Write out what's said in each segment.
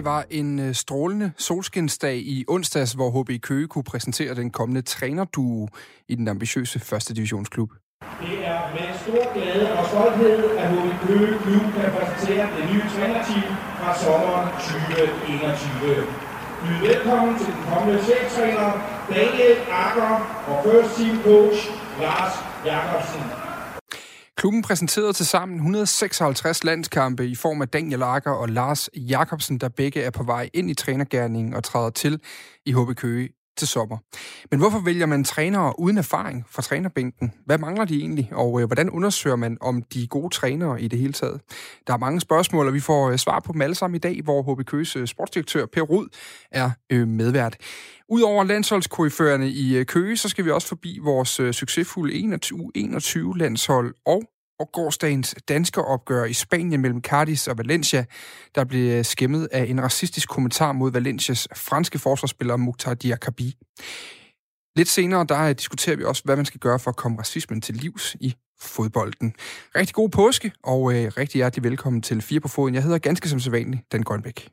Det var en øh, strålende solskinsdag i onsdags, hvor HB Køge kunne præsentere den kommende trænerduo i den ambitiøse første divisionsklub. Det er med stor glæde og stolthed, at HB Køge Klub kan præsentere det nye trænerteam fra sommeren 2021. Byd velkommen til den kommende cheftræner Daniel Akker og first team coach Lars Jakobsen. Klubben præsenterede til sammen 156 landskampe i form af Daniel Akker og Lars Jakobsen, der begge er på vej ind i trænergærningen og træder til i HB Køge til sommer. Men hvorfor vælger man trænere uden erfaring fra trænerbænken? Hvad mangler de egentlig, og øh, hvordan undersøger man om de gode trænere i det hele taget? Der er mange spørgsmål, og vi får øh, svar på dem alle sammen i dag, hvor HB Køges øh, sportsdirektør Per Rud er øh, medvært. Udover landsholdskoryførerne i øh, Køge, så skal vi også forbi vores øh, succesfulde 21-landshold og og gårdsdagens danske opgør i Spanien mellem Cardis og Valencia, der blev øh, skæmmet af en racistisk kommentar mod Valencias franske forsvarsspiller Mukhtar Diakabi. Lidt senere, der øh, diskuterer vi også, hvad man skal gøre for at komme racismen til livs i fodbolden. Rigtig god påske, og øh, rigtig hjertelig velkommen til Fire på Foden. Jeg hedder ganske som sædvanligt Dan Grønbæk.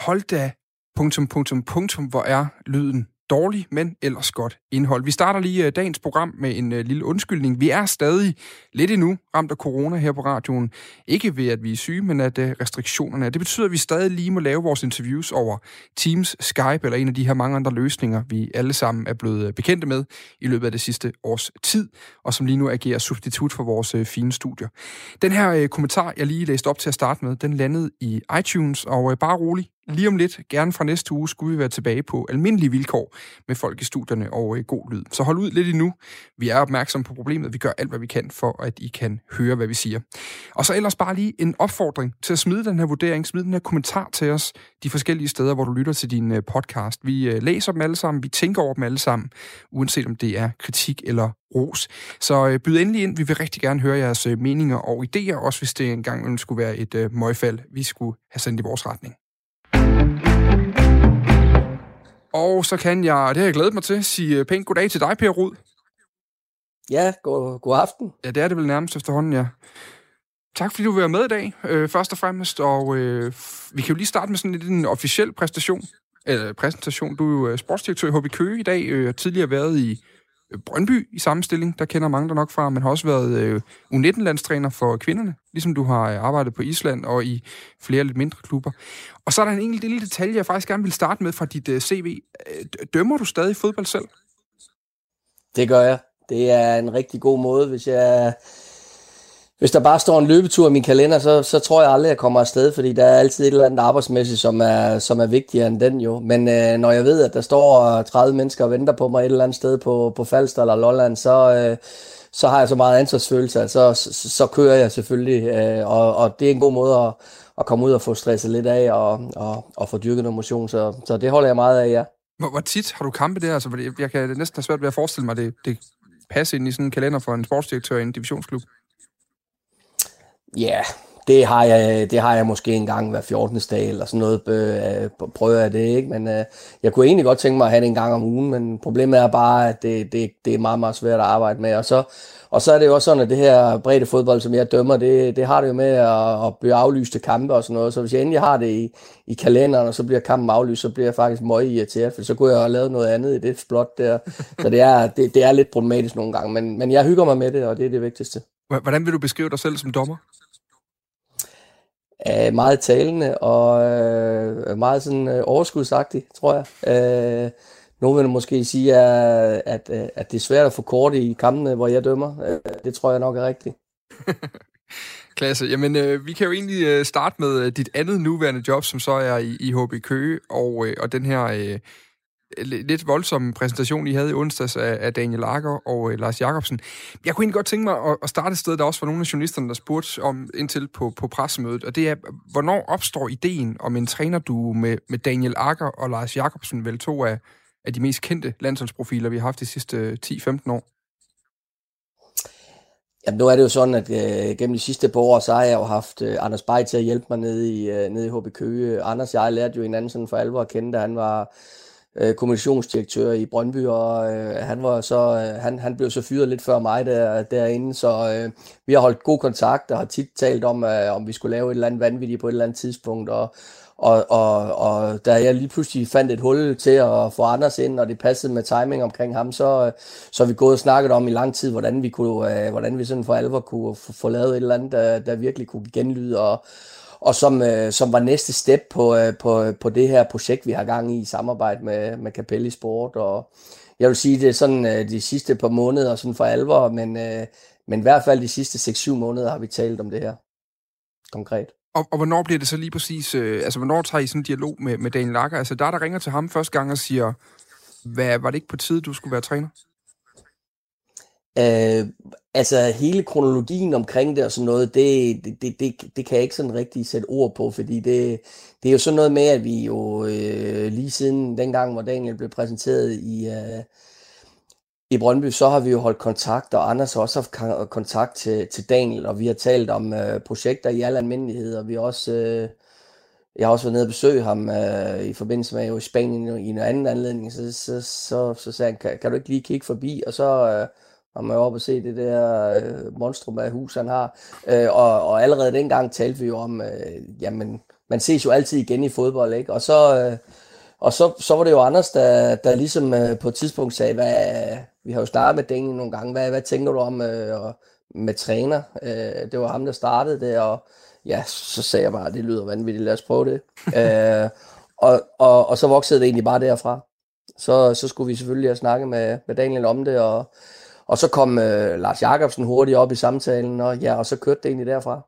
Hold da, punktum, punktum, punktum, hvor er lyden dårlig, men ellers godt indhold. Vi starter lige øh, dagens program med en øh, lille undskyldning. Vi er stadig lidt endnu ramt af corona her på radioen. Ikke ved, at vi er syge, men at øh, restriktionerne er. Det betyder, at vi stadig lige må lave vores interviews over Teams, Skype eller en af de her mange andre løsninger, vi alle sammen er blevet bekendte med i løbet af det sidste års tid, og som lige nu agerer substitut for vores fine studier. Den her kommentar, jeg lige læste op til at starte med, den landede i iTunes, og bare rolig, Lige om lidt, gerne fra næste uge, skulle vi være tilbage på almindelige vilkår med folk i studierne og i god lyd. Så hold ud lidt endnu. Vi er opmærksomme på problemet. Vi gør alt, hvad vi kan, for at I kan høre, hvad vi siger. Og så ellers bare lige en opfordring til at smide den her vurdering, smide den her kommentar til os de forskellige steder, hvor du lytter til din øh, podcast. Vi øh, læser dem alle sammen, vi tænker over dem alle sammen, uanset om det er kritik eller ros. Så øh, byd endelig ind. Vi vil rigtig gerne høre jeres øh, meninger og idéer, også hvis det engang skulle være et øh, møgfald, vi skulle have sendt i vores retning. Og så kan jeg, det har jeg glædet mig til, sige pænt goddag til dig, Per Rud. Ja, god, god aften. Ja, det er det vel nærmest efterhånden, ja. Tak fordi du vil være med i dag, øh, først og fremmest. Og øh, vi kan jo lige starte med sådan lidt en officiel præstation, eller præsentation. Du er jo øh, sportsdirektør i HB Køge i dag, øh, har tidligere været i Brøndby i samme stilling, der kender mange der nok fra, men har også været øh, U19-landstræner for kvinderne, ligesom du har øh, arbejdet på Island og i flere lidt mindre klubber. Og så er der en enkelt lille detalje, jeg faktisk gerne vil starte med fra dit øh, CV. Øh, dømmer du stadig fodbold selv? Det gør jeg. Det er en rigtig god måde, hvis jeg hvis der bare står en løbetur i min kalender, så, så tror jeg aldrig, jeg kommer afsted, fordi der er altid et eller andet arbejdsmæssigt, som er, som er vigtigere end den jo. Men øh, når jeg ved, at der står 30 mennesker og venter på mig et eller andet sted på, på Falster eller Lolland, så, øh, så har jeg så meget ansvarsfølelse, at så, så, så kører jeg selvfølgelig. Øh, og, og det er en god måde at, at komme ud og få stresset lidt af og, og, og få dyrket noget motion, så, så det holder jeg meget af, ja. Hvor, hvor tit har du kampe der? Altså, jeg kan næsten have svært ved at forestille mig, at det, det passer ind i sådan en kalender for en sportsdirektør i en divisionsklub. Ja, det har jeg, det har jeg måske en gang hver 14. dag eller sådan noget, øh, prøver jeg det, ikke? Men øh, jeg kunne egentlig godt tænke mig at have det en gang om ugen, men problemet er bare, at det, det, det er meget, meget svært at arbejde med. Og så, og så er det jo også sådan, at det her brede fodbold, som jeg dømmer, det, det har det jo med at, at blive aflyste kampe og sådan noget. Så hvis jeg endelig har det i, i kalenderen, og så bliver kampen aflyst, så bliver jeg faktisk møg irriteret, for så kunne jeg have lavet noget andet i det flot der. Så det er, det, det er lidt problematisk nogle gange, men, men jeg hygger mig med det, og det er det vigtigste. Hvordan vil du beskrive dig selv som dommer? Uh, meget talende og uh, meget sådan uh, overskudsagtig, tror jeg. Uh, nogle vil måske sige, at, at, at det er svært at få kort i kampene, hvor jeg dømmer. Uh, det tror jeg nok er rigtigt. Klasse. Jamen, øh, vi kan jo egentlig øh, starte med øh, dit andet nuværende job, som så er i, i HB Køge, og, øh, og den her øh, lidt voldsom præsentation, I havde i onsdags af, af Daniel Lager og øh, Lars Jakobsen. Jeg kunne egentlig godt tænke mig at, at starte et sted, der også var nogle af journalisterne, der spurgte om indtil på, på pressemødet, og det er, hvornår opstår ideen om en trænerduo med, med Daniel Akker og Lars Jakobsen, vel to af, af de mest kendte landsholdsprofiler, vi har haft de sidste 10-15 år? Jamen, nu er det jo sådan, at øh, gennem de sidste par år, så har jeg jo haft øh, Anders Bay til at hjælpe mig nede i, øh, nede i HB Køge. Anders og jeg lærte jo hinanden sådan for alvor at kende, da han var øh, kommunikationsdirektør i Brøndby, og øh, han, var så, øh, han, han blev så fyret lidt før mig der, derinde, så øh, vi har holdt god kontakt og har tit talt om, øh, om vi skulle lave et eller andet vanvittigt på et eller andet tidspunkt, og, og, og, og da jeg lige pludselig fandt et hul til at få Anders ind, og det passede med timing omkring ham, så, øh, så vi gået og snakket om i lang tid, hvordan vi, kunne, øh, hvordan vi sådan for alvor kunne få, få lavet et eller andet, der, der virkelig kunne genlyde, og, og som, øh, som var næste step på, øh, på, på det her projekt, vi har gang i i samarbejde med, med Capelli Sport. Og jeg vil sige, det er sådan øh, de sidste par måneder sådan for alvor, men, øh, men i hvert fald de sidste 6-7 måneder har vi talt om det her konkret. Og, og hvornår bliver det så lige præcis, øh, altså hvornår tager I sådan en dialog med, med Daniel Lager? Altså der, der ringer til ham første gang og siger, hvad, var det ikke på tide, du skulle være træner? Øh, altså hele kronologien omkring det og sådan noget, det, det, det, det, det kan jeg ikke sådan rigtig sætte ord på, fordi det, det er jo sådan noget med, at vi jo øh, lige siden dengang, hvor Daniel blev præsenteret i, øh, i Brøndby, så har vi jo holdt kontakt, og Anders har også haft kontakt til, til Daniel, og vi har talt om øh, projekter i al almindelighed, og vi har også... Øh, jeg har også været nede og besøge ham øh, i forbindelse med jo i Spanien i en anden anledning, så, så, så, så sagde han, kan, kan du ikke lige kigge forbi, og så, øh, og man er oppe og se det der øh, monstrum af hus, han har. Øh, og, og allerede dengang talte vi jo om, øh, jamen, man ses jo altid igen i fodbold, ikke? Og så, øh, og så, så var det jo Anders, der, der ligesom øh, på et tidspunkt sagde, hvad, vi har jo startet med Daniel nogle gange, hvad, hvad tænker du om øh, med træner? Øh, det var ham, der startede det, og ja, så sagde jeg bare, det lyder vanvittigt, lad os prøve det. øh, og, og, og så voksede det egentlig bare derfra. Så, så skulle vi selvfølgelig have snakket med, med Daniel om det, og og så kom øh, Lars Jakobsen hurtigt op i samtalen, og ja, og så kørte det egentlig derfra.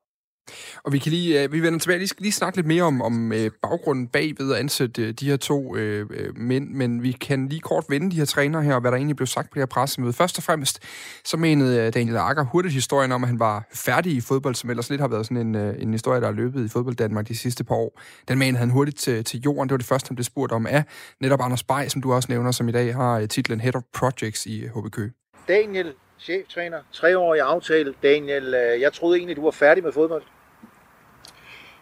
Og vi kan lige, øh, vi vender tilbage, lige lige snakke lidt mere om, om øh, baggrunden bag ved at ansætte øh, de her to øh, mænd, men vi kan lige kort vende de her trænere her, og hvad der egentlig blev sagt på det her pressemøde. Først og fremmest, så menede Daniel Akker hurtigt historien om, at han var færdig i fodbold, som ellers lidt har været sådan en, en historie, der har løbet i fodbold Danmark de sidste par år. Den menede han hurtigt til, til jorden. Det var det første, han blev spurgt om af netop Anders Bay, som du også nævner, som i dag har titlen Head of Projects i HBK. Daniel, cheftræner, treårig aftale. Daniel, øh, jeg troede egentlig, du var færdig med fodbold.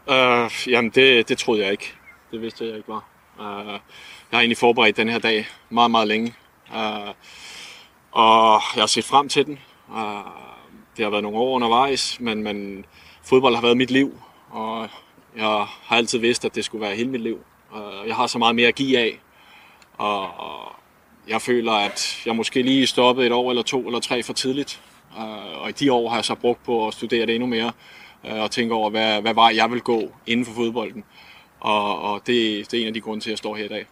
Uh, jamen, det, det troede jeg ikke. Det vidste jeg ikke var. Uh, jeg har egentlig forberedt den her dag meget, meget længe. Uh, og jeg har set frem til den. Uh, det har været nogle år undervejs, men, men fodbold har været mit liv. Og jeg har altid vidst, at det skulle være hele mit liv. Uh, jeg har så meget mere at give af. Og, og jeg føler, at jeg måske lige stoppede et år eller to eller tre for tidligt. Øh, og i de år har jeg så brugt på at studere det endnu mere øh, og tænke over, hvad, hvad vej jeg vil gå inden for fodbolden. Og, og det, det er en af de grunde til, at jeg står her i dag.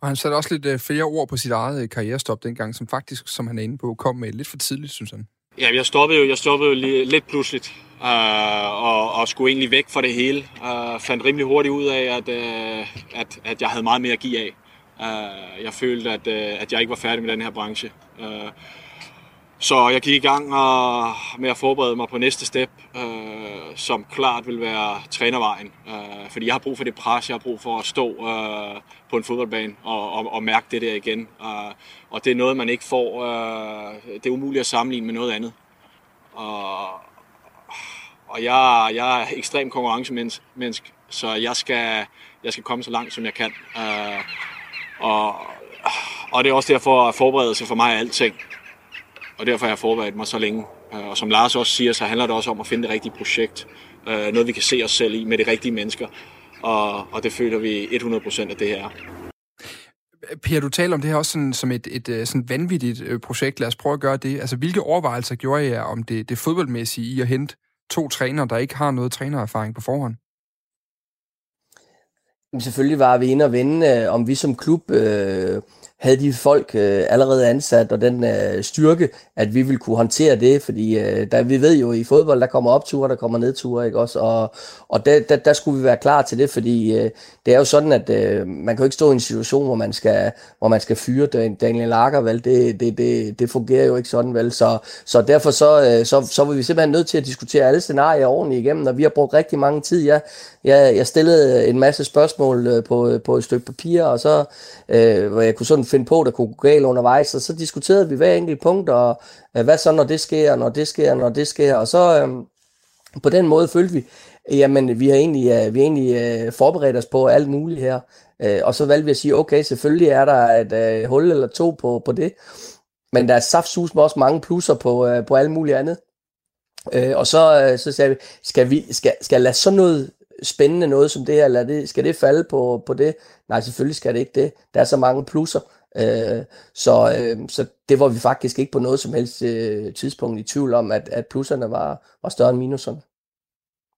Og han satte også lidt øh, flere ord på sit eget karrierestop dengang, som faktisk, som han er inde på, kom med lidt for tidligt, synes han. Ja, jeg stoppede jo, jeg stoppede jo lige, lidt pludseligt, øh, og, og skulle egentlig væk fra det hele. Øh, fandt rimelig hurtigt ud af, at, øh, at, at jeg havde meget mere at give af. Uh, jeg følte, at, uh, at jeg ikke var færdig med den her branche. Uh, så jeg gik i gang med at forberede mig på næste step, uh, som klart vil være trænervejen. Uh, fordi jeg har brug for det pres, jeg har brug for at stå uh, på en fodboldbane og, og, og mærke det der igen. Uh, og det er noget, man ikke får. Uh, det er umuligt at sammenligne med noget andet. Og, og jeg, jeg er ekstrem konkurrencemenneske, så jeg skal, jeg skal komme så langt, som jeg kan. Uh, og, og det er også derfor, at forberedelse for mig er alting. Og derfor har jeg forberedt mig så længe. Øh, og som Lars også siger, så handler det også om at finde det rigtige projekt. Øh, noget, vi kan se os selv i med de rigtige mennesker. Og, og det føler vi 100% af det her. Per, du taler om det her også sådan, som et, et, øh, sådan vanvittigt projekt. Lad os prøve at gøre det. Altså, hvilke overvejelser gjorde jeg om det, det fodboldmæssige i at hente to trænere, der ikke har noget trænererfaring på forhånd? Selvfølgelig var vi inde og vende, øh, om vi som klub øh, havde de folk øh, allerede ansat, og den øh, styrke, at vi ville kunne håndtere det, fordi øh, der, vi ved jo i fodbold, der kommer opture, der kommer nedture, ikke også, og, og der, der, der skulle vi være klar til det, fordi øh, det er jo sådan, at øh, man kan jo ikke stå i en situation, hvor man skal, hvor man skal fyre Daniel Lager, vel, det, det, det, det fungerer jo ikke sådan, vel, så, så derfor så, øh, så, så var vi simpelthen nødt til at diskutere alle scenarier ordentligt igennem, og vi har brugt rigtig mange tid, ja, jeg, jeg stillede øh, en masse spørgsmål øh, på, øh, på et stykke papir, og så, øh, hvor jeg kunne sådan finde på, der kunne gå galt undervejs, og så diskuterede vi hver enkelt punkt, og øh, hvad så, når det sker, når det sker, når det sker, og så øh, på den måde følte vi, jamen vi har egentlig, øh, vi har egentlig øh, forberedt os på alt muligt her, Øh, og så valgte vi at sige, okay, selvfølgelig er der et øh, hul eller to på, på det, men der er saftsus med også mange plusser på, øh, på alt muligt andet. Øh, og så, øh, så sagde vi, skal vi skal, skal lade sådan noget spændende noget som det her, eller det, skal det falde på, på det? Nej, selvfølgelig skal det ikke det. Der er så mange plusser. Øh, så, øh, så det var vi faktisk ikke på noget som helst øh, tidspunkt i tvivl om, at, at plusserne var, var større end minuserne.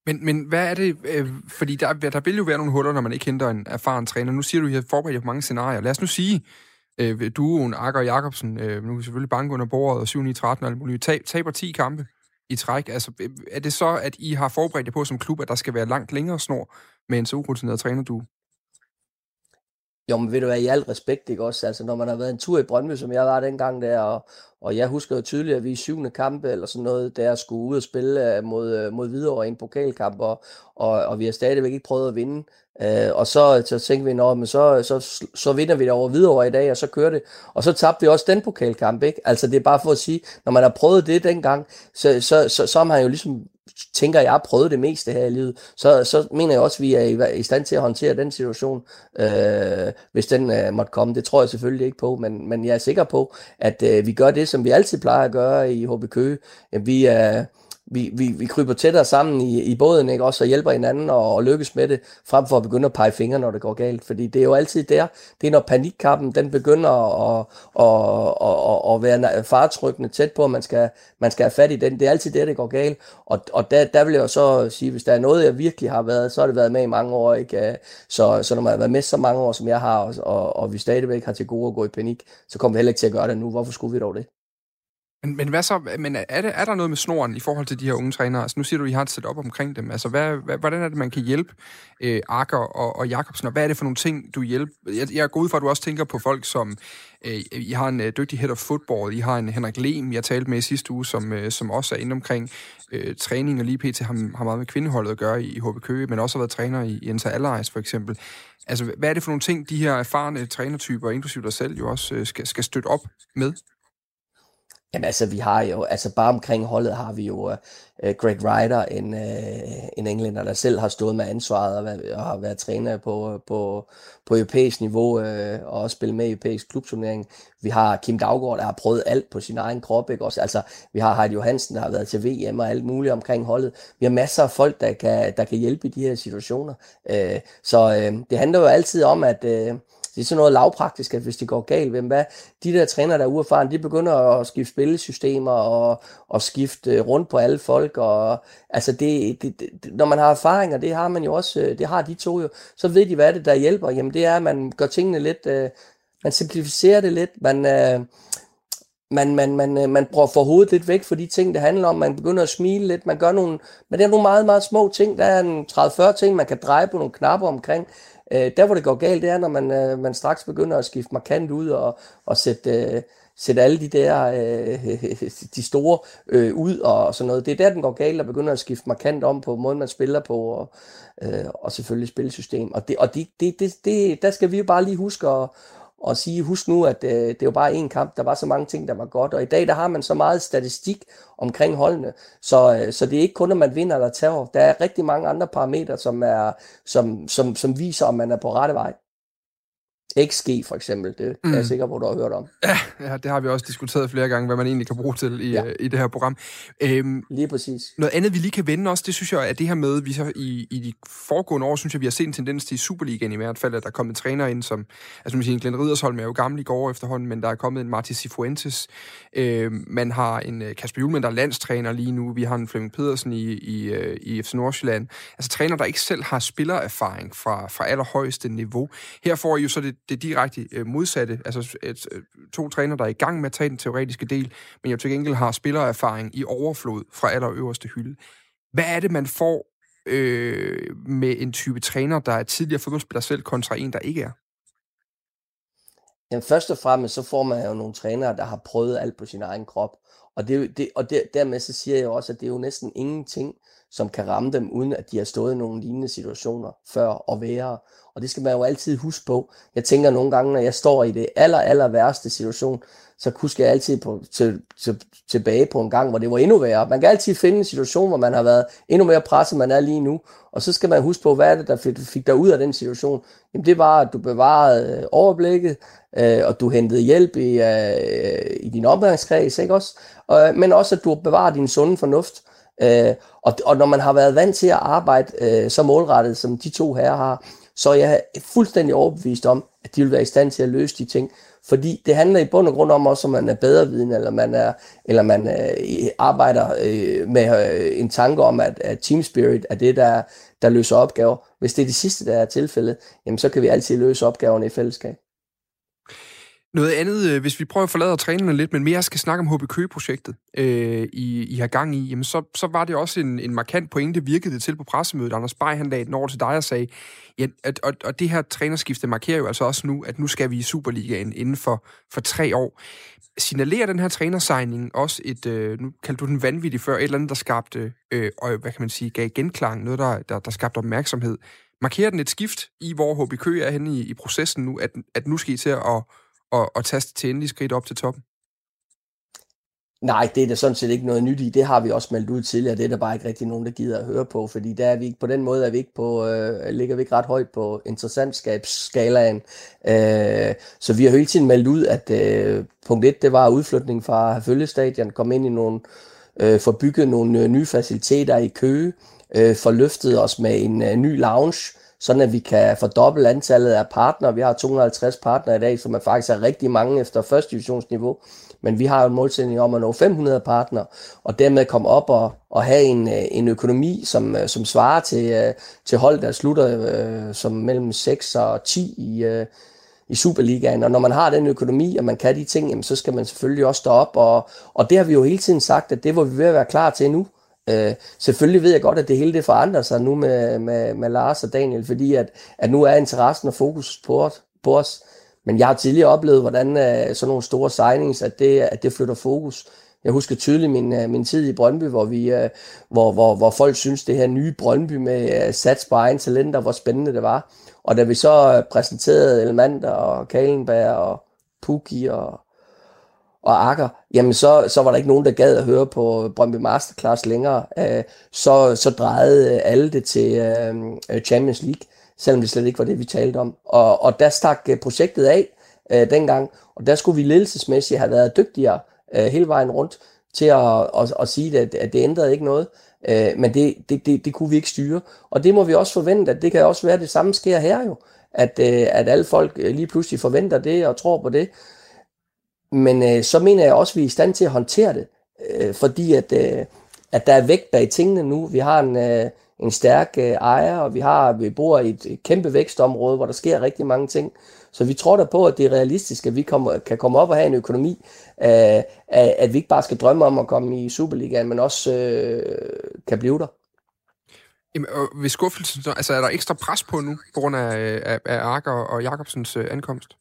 Men, men hvad er det, øh, fordi der, der vil jo være nogle huller, når man ikke henter en erfaren træner. Nu siger du, at I har forberedt på mange scenarier. Lad os nu sige, øh, duoen Akker og Jacobsen, øh, nu er vi selvfølgelig banke under bordet, og 7-9-13 og alt muligt, tab, taber 10 kampe i træk. Altså, øh, er det så, at I har forberedt jer på som klub, at der skal være langt længere snor med en så urutineret træner, du? Jo, men ved du hvad, i al respekt, ikke også? Altså, når man har været en tur i Brøndby, som jeg var dengang der, og, og jeg husker jo tydeligt, at vi i syvende kampe eller sådan noget, der skulle ud og spille øh, mod, øh, mod videre i en pokalkamp, og, og, og vi har stadigvæk ikke prøvet at vinde. Øh, og så, så tænkte vi, Nå, men så, så, så vinder vi det over videre i dag, og så kører det. Og så tabte vi også den pokalkamp, ikke? Altså det er bare for at sige, når man har prøvet det dengang, så, så, så, så har man jo ligesom tænker, jeg har prøvet det meste her i livet, så, så mener jeg også, at vi er i, i stand til at håndtere den situation, øh, hvis den øh, måtte komme. Det tror jeg selvfølgelig ikke på, men, men jeg er sikker på, at øh, vi gør det, som vi altid plejer at gøre i HB Køge. Vi er... Øh, vi, vi, vi kryber tættere sammen i, i båden, ikke? også og hjælper hinanden og, og lykkes med det, frem for at begynde at pege fingre, når det går galt. Fordi det er jo altid der, det er når panikkappen, den begynder at, at, at, at være fartrykkende tæt på, at man skal, man skal have fat i den. Det er altid der, det går galt. Og, og der, der vil jeg jo så sige, hvis der er noget, jeg virkelig har været, så har det været med i mange år. Ikke? Så, så når man har været med så mange år, som jeg har, og, og, og vi stadigvæk har til gode at gå i panik, så kommer vi heller ikke til at gøre det nu. Hvorfor skulle vi dog det? Men, men hvad så? Men er, det, er der noget med snoren i forhold til de her unge trænere? Altså, nu siger du, at I har et setup omkring dem. Altså, hvad, hvad, hvordan er det, man kan hjælpe øh, Akker og, og Jakobsen? Og hvad er det for nogle ting, du hjælper? Jeg, jeg går ud fra, at du også tænker på folk som... Øh, I har en øh, dygtig head of football. I har en Henrik Lem, jeg talte med i sidste uge, som, øh, som også er inde omkring øh, træning, og lige pt. Har, har meget med kvindeholdet at gøre i, i HB Køge, men også har været træner i Inter Allies for eksempel. Altså, hvad er det for nogle ting, de her erfarne trænertyper, inklusive dig selv, jo også øh, skal, skal støtte op med? Jamen altså, vi har jo, altså bare omkring holdet har vi jo uh, Greg Ryder, en, uh, en englænder, der selv har stået med ansvaret og, været, og har været træner på, på, på europæisk niveau uh, og også spillet med i europæisk klubturnering. Vi har Kim Daggaard, der har prøvet alt på sin egen krop. Ikke? Også, altså, vi har Heidi Johansen, der har været til VM og alt muligt omkring holdet. Vi har masser af folk, der kan, der kan hjælpe i de her situationer. Uh, så uh, det handler jo altid om, at... Uh, det er sådan noget lavpraktisk, at hvis det går galt, hvem hvad, de der træner, der er uerfaren, de begynder at skifte spillesystemer og, og skifte øh, rundt på alle folk. Og, altså det, det, det, når man har erfaringer, det har man jo også, øh, det har de to jo, så ved de, hvad det der hjælper. Jamen det er, at man gør tingene lidt, øh, man simplificerer det lidt, man, øh, man, man, man, man prøver at få hovedet lidt væk fra de ting, det handler om. Man begynder at smile lidt. Man gør nogle, men det er nogle meget, meget små ting. Der er en 30-40 ting, man kan dreje på nogle knapper omkring. Øh, der, hvor det går galt, det er, når man, øh, man straks begynder at skifte markant ud og, og sætte, øh, sætte alle de der øh, de store øh, ud og sådan noget. Det er der, den går galt og begynder at skifte markant om på måden, man spiller på, og, øh, og selvfølgelig spillesystem. Og, det, og det, det, det, det, der skal vi jo bare lige huske at, og sige, husk nu, at øh, det er jo bare én kamp, der var så mange ting, der var godt, og i dag, der har man så meget statistik omkring holdene, så, øh, så det er ikke kun, at man vinder eller tager, der er rigtig mange andre parametre, som, er, som, som, som viser, om man er på rette vej. XG for eksempel, det er mm. jeg sikker på, du har hørt om. Ja, ja, det har vi også diskuteret flere gange, hvad man egentlig kan bruge til i, ja. Øh, i det her program. Øhm, lige præcis. Noget andet, vi lige kan vende også, det synes jeg, er det her med, vi så i, i de foregående år, synes jeg, vi har set en tendens til i Superligaen i hvert fald, at der er kommet en træner ind, som, altså man siger, Glenn Ridersholm er jo gammel i går efterhånden, men der er kommet en Martin Sifuentes, øhm, man har en øh, Kasper Julemand, der er landstræner lige nu, vi har en Flemming Pedersen i, i, øh, i FC Nordsjælland, altså træner, der ikke selv har spillererfaring fra, fra allerhøjeste niveau. Her får I jo så det det direkte øh, modsatte. Altså et, øh, to træner, der er i gang med at tage den teoretiske del, men jo til gengæld har spillererfaring i overflod fra allerøverste hylde. Hvad er det, man får øh, med en type træner, der er tidligere fodboldspiller selv, kontra en, der ikke er? Jamen først og fremmest, så får man jo nogle trænere, der har prøvet alt på sin egen krop, Og, det, det, og der, dermed så siger jeg også, at det er jo næsten ingenting, som kan ramme dem, uden at de har stået i nogle lignende situationer før og værre. Og det skal man jo altid huske på. Jeg tænker nogle gange, når jeg står i det aller, aller værste situation, så husker jeg altid på, til, til, tilbage på en gang, hvor det var endnu værre. Man kan altid finde en situation, hvor man har været endnu mere presset, man er lige nu. Og så skal man huske på, hvad er det, der fik, fik dig ud af den situation? Jamen det var, at du bevarede øh, overblikket, øh, og du hentede hjælp i, øh, i din omgangskreds, ikke også? Og, men også, at du bevarer din sunde fornuft. Øh, og, og når man har været vant til at arbejde øh, så målrettet, som de to her har, så er jeg fuldstændig overbevist om, at de vil være i stand til at løse de ting. Fordi det handler i bund og grund om også, om man er bedre viden, eller man, er, eller man øh, arbejder øh, med øh, en tanke om, at, at team spirit er det, der, der løser opgaver. Hvis det er det sidste, der er tilfældet, jamen så kan vi altid løse opgaverne i fællesskab. Noget andet, øh, hvis vi prøver at forlade trænerne lidt, men mere skal snakke om HB Køge-projektet, øh, I, I har gang i, jamen så, så var det også en, en markant pointe, virkede det til på pressemødet. Anders Bay, han lagde den over til dig og sagde, ja, at, og, og det her trænerskifte markerer jo altså også nu, at nu skal vi i Superligaen inden for, for tre år. Signalerer den her trænersigning også et, øh, nu kaldte du den vanvittig før, et eller andet, der skabte, øh, og hvad kan man sige, gav genklang, noget, der, der, der skabte opmærksomhed. Markerer den et skift i, hvor HB Køge er henne i, i processen nu, at, at nu skal I til at og, og tage til endelig skridt op til toppen? Nej, det er da sådan set ikke noget nyt i. Det har vi også meldt ud tidligere. Det er der bare ikke rigtig nogen, der gider at høre på, fordi der er vi ikke, på den måde er vi ikke på, øh, ligger vi ikke ret højt på interessantskabsskalaen. Øh, så vi har hele tiden meldt ud, at øh, punkt 1, det var udflytning fra Følgestadion, kom ind i nogle, øh, få bygget nogle øh, nye faciliteter i Køge, øh, forløftet os med en øh, ny lounge, sådan at vi kan fordoble antallet af partnere. Vi har 250 partnere i dag, som er faktisk er rigtig mange efter første divisionsniveau. Men vi har jo en målsætning om at nå 500 partnere, og dermed komme op og, og have en, øh, en økonomi, som, øh, som svarer til, øh, til hold, der slutter øh, som mellem 6 og 10 i, øh, i Superligaen. Og når man har den økonomi, og man kan de ting, jamen, så skal man selvfølgelig også stå op. Og, og det har vi jo hele tiden sagt, at det var vi ved at være klar til nu. Øh, selvfølgelig ved jeg godt, at det hele det forandrer sig nu med, med, med Lars og Daniel, fordi at, at nu er interessen og fokus på på os. Men jeg har tidligere oplevet, hvordan uh, sådan nogle store signings, at det, at det flytter fokus. Jeg husker tydeligt min, uh, min tid i Brøndby, hvor, vi, uh, hvor, hvor, hvor folk synes det her nye Brøndby med uh, sats på egen talenter, hvor spændende det var. Og da vi så præsenterede Elmander og Kalenberg og Puki og og Akker, jamen så, så var der ikke nogen, der gad at høre på Brøndby Masterclass længere. Øh, så, så drejede øh, alle det til øh, øh, Champions League, selvom det slet ikke var det, vi talte om. Og, og der stak øh, projektet af øh, dengang, og der skulle vi ledelsesmæssigt have været dygtigere øh, hele vejen rundt til at, at, at sige, at, at det ændrede ikke noget. Øh, men det, det, det, det kunne vi ikke styre. Og det må vi også forvente, at det kan også være, at det samme sker her jo. At, øh, at alle folk lige pludselig forventer det og tror på det. Men øh, så mener jeg også, at vi er i stand til at håndtere det, øh, fordi at, øh, at der er vægt bag tingene nu. Vi har en, øh, en stærk øh, ejer, og vi har vi bor i et kæmpe vækstområde, hvor der sker rigtig mange ting. Så vi tror da på, at det er realistisk, at vi kommer, kan komme op og have en økonomi, øh, at vi ikke bare skal drømme om at komme i Superligaen, men også øh, kan blive der. Jamen, og ved skuffelsen, altså er der ekstra pres på nu, på grund af, øh, af, af Arker og Jakobsens øh, ankomst?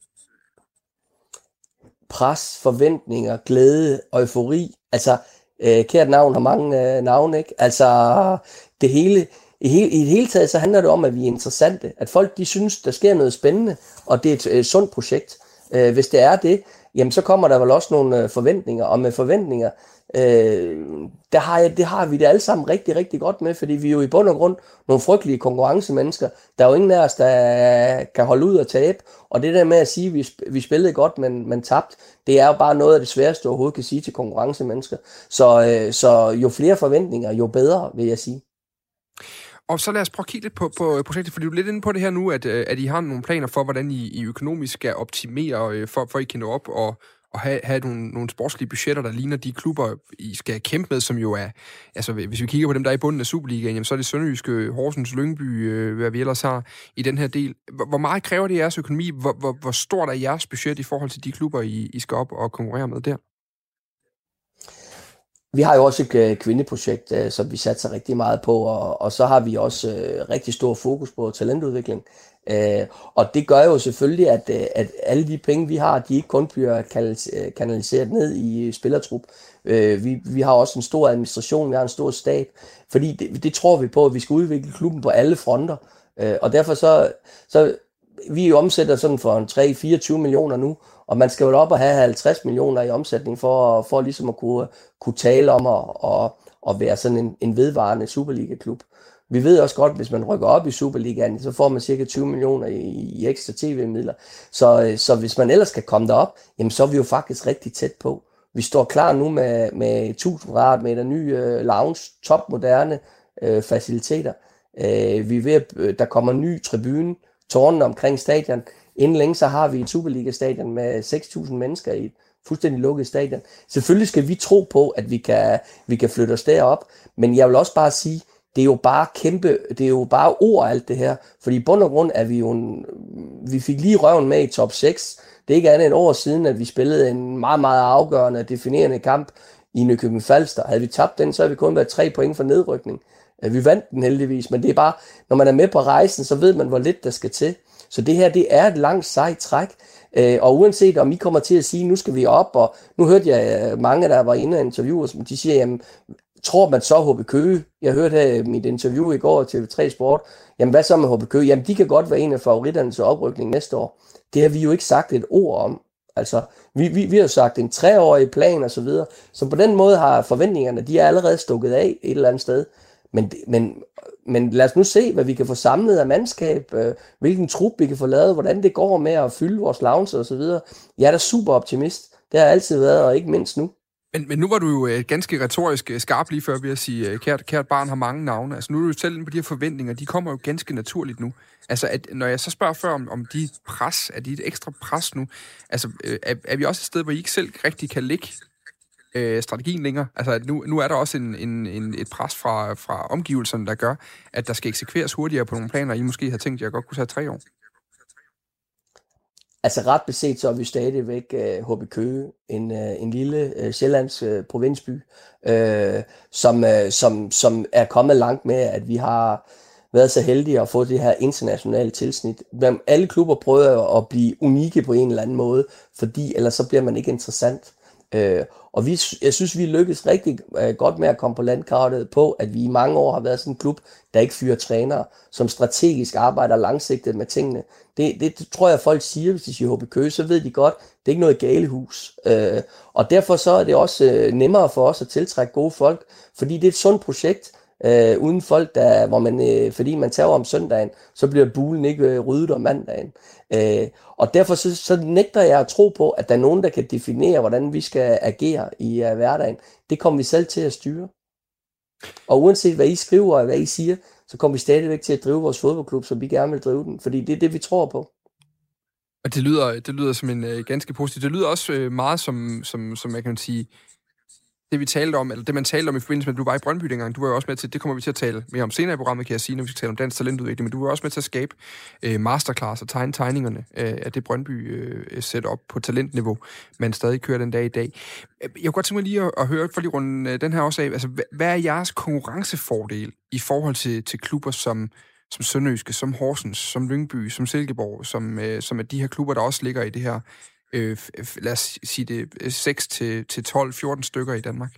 Pres, forventninger, glæde, eufori. Altså, øh, kært navn har mange øh, navne, ikke? Altså, det hele, i, hele, i det hele taget, så handler det om, at vi er interessante. At folk, de synes, der sker noget spændende, og det er et øh, sundt projekt. Øh, hvis det er det, jamen så kommer der vel også nogle øh, forventninger, og med forventninger, øh, der har jeg, det har vi det alle sammen rigtig, rigtig godt med, fordi vi er jo i bund og grund nogle frygtelige konkurrencemennesker. Der er jo ingen af os, der kan holde ud og tabe, og det der med at sige, at vi, vi spillede godt, men, men tabt, det er jo bare noget af det sværeste, du overhovedet kan sige til konkurrencemennesker. Så, øh, så jo flere forventninger, jo bedre, vil jeg sige. Og så lad os prøve at kigge lidt på, på øh, projektet, for du er lidt inde på det her nu, at, øh, at I har nogle planer for, hvordan I, I økonomisk skal optimere, øh, for, for I kan nå op og, at have, have nogle, nogle sportslige budgetter, der ligner de klubber, I skal kæmpe med, som jo er, altså hvis vi kigger på dem, der er i bunden af Superligaen, jamen, så er det Sønderjyske, Horsens, Lyngby, øh, hvad vi ellers har i den her del. Hvor meget kræver det jeres økonomi? Hvor, hvor, hvor stort er jeres budget i forhold til de klubber, I, I skal op og konkurrere med der? Vi har jo også et øh, kvindeprojekt, øh, som vi satser rigtig meget på, og, og så har vi også øh, rigtig stor fokus på talentudvikling. Øh, og det gør jo selvfølgelig, at, øh, at alle de penge, vi har, de ikke kun bliver øh, kanaliseret ned i øh, spillertrup. Øh, vi, vi har også en stor administration, vi har en stor stab, fordi det, det tror vi på, at vi skal udvikle klubben på alle fronter. Øh, og derfor så, så vi omsætter sådan for en 3-24 millioner nu, og man skal jo op og have 50 millioner i omsætning for, for ligesom at kunne, kunne tale om at, at, at være sådan en, en vedvarende Superliga-klub. Vi ved også godt, at hvis man rykker op i Superligaen, så får man cirka 20 millioner i, i ekstra tv-midler. Så, øh, så hvis man ellers skal komme derop, jamen så er vi jo faktisk rigtig tæt på. Vi står klar nu med, med 1000 kvadratmeter nye øh, lounge, topmoderne øh, faciliteter. Øh, vi er ved, øh, der kommer ny tribune, tårnen omkring stadion. Inden længe så har vi et Superliga-stadion med 6.000 mennesker i et fuldstændig lukket stadion. Selvfølgelig skal vi tro på, at vi kan, vi kan flytte os derop, men jeg vil også bare sige, det er jo bare kæmpe, det er jo bare ord alt det her, fordi i bund og grund er vi jo en, vi fik lige røven med i top 6. Det er ikke andet end år siden, at vi spillede en meget, meget afgørende, definerende kamp i Nykøbing Falster. Havde vi tabt den, så havde vi kun været tre point for nedrykning. Vi vandt den heldigvis, men det er bare, når man er med på rejsen, så ved man, hvor lidt der skal til. Så det her, det er et langt sejt træk. Øh, og uanset om I kommer til at sige, nu skal vi op, og nu hørte jeg øh, mange, der var inde og som de siger, jamen, tror man så HB Køge? Jeg hørte her mit interview i går til TV3 Sport. Jamen hvad så med HB Køge? Jamen de kan godt være en af favoritterne til oprykning næste år. Det har vi jo ikke sagt et ord om. Altså, vi, vi, vi har sagt en treårig plan og så videre. Så på den måde har forventningerne, de er allerede stukket af et eller andet sted. Men, men, men lad os nu se, hvad vi kan få samlet af mandskab, øh, hvilken trup vi kan få lavet, hvordan det går med at fylde vores lounge og så videre. Jeg er da super optimist. Det har altid været, og ikke mindst nu. Men, men nu var du jo øh, ganske retorisk øh, skarp lige før ved at sige, øh, kært, kært barn har mange navne. Altså nu er du selv inde på de her forventninger, de kommer jo ganske naturligt nu. Altså at, når jeg så spørger før om, om de pres, er de et ekstra pres nu? Altså øh, er, er vi også et sted, hvor I ikke selv rigtig kan ligge øh, strategien længere? Altså at nu, nu er der også en, en, en, et pres fra, fra omgivelserne, der gør, at der skal eksekveres hurtigere på nogle planer, I måske har tænkt, at jeg godt kunne tage tre år. Altså ret beset, så er vi stadigvæk øh, uh, HB Køge, en, uh, en lille øh, uh, sjællands uh, provinsby, uh, som, uh, som, som er kommet langt med, at vi har været så heldige at få det her internationale tilsnit. Alle klubber prøver at blive unikke på en eller anden måde, fordi ellers så bliver man ikke interessant. Øh, og vi, jeg synes, vi lykkedes rigtig øh, godt med at komme på landkartet på, at vi i mange år har været sådan en klub, der ikke fyrer trænere, som strategisk arbejder langsigtet med tingene. Det, det, det tror jeg, folk siger, hvis de siger HB Køge, så ved de godt, det er ikke noget galehus. Øh, og derfor så er det også øh, nemmere for os at tiltrække gode folk, fordi det er et sundt projekt, øh, uden folk, der, hvor man, øh, fordi man tager om søndagen, så bliver bulen ikke øh, ryddet om mandagen. Øh, og derfor så, så nægter jeg at tro på, at der er nogen, der kan definere, hvordan vi skal agere i øh, hverdagen. Det kommer vi selv til at styre. Og uanset hvad I skriver og hvad I siger, så kommer vi stadigvæk til at drive vores fodboldklub, som vi gerne vil drive den, fordi det er det, vi tror på. Og det lyder, det lyder som en øh, ganske positiv. Det lyder også øh, meget som, som, som jeg kan sige, det vi talte om, eller det man talte om i forbindelse med, at du var i Brøndby dengang, du var jo også med til, det kommer vi til at tale mere om senere i programmet, kan jeg sige, når vi skal tale om dansk talentudvikling, men du var også med til at skabe øh, masterclass og tegne tegningerne øh, af det Brøndby øh, set op på talentniveau, man stadig kører den dag i dag. Øh, jeg kunne godt tænke mig lige at, at høre, for lige rundt øh, den her også af, altså hvad er jeres konkurrencefordel i forhold til, til klubber som, som Sønderjyske, som Horsens, som Lyngby, som Silkeborg, som, øh, som er de her klubber, der også ligger i det her øh, lad os sige det, 6 til, til 12, 14 stykker i Danmark?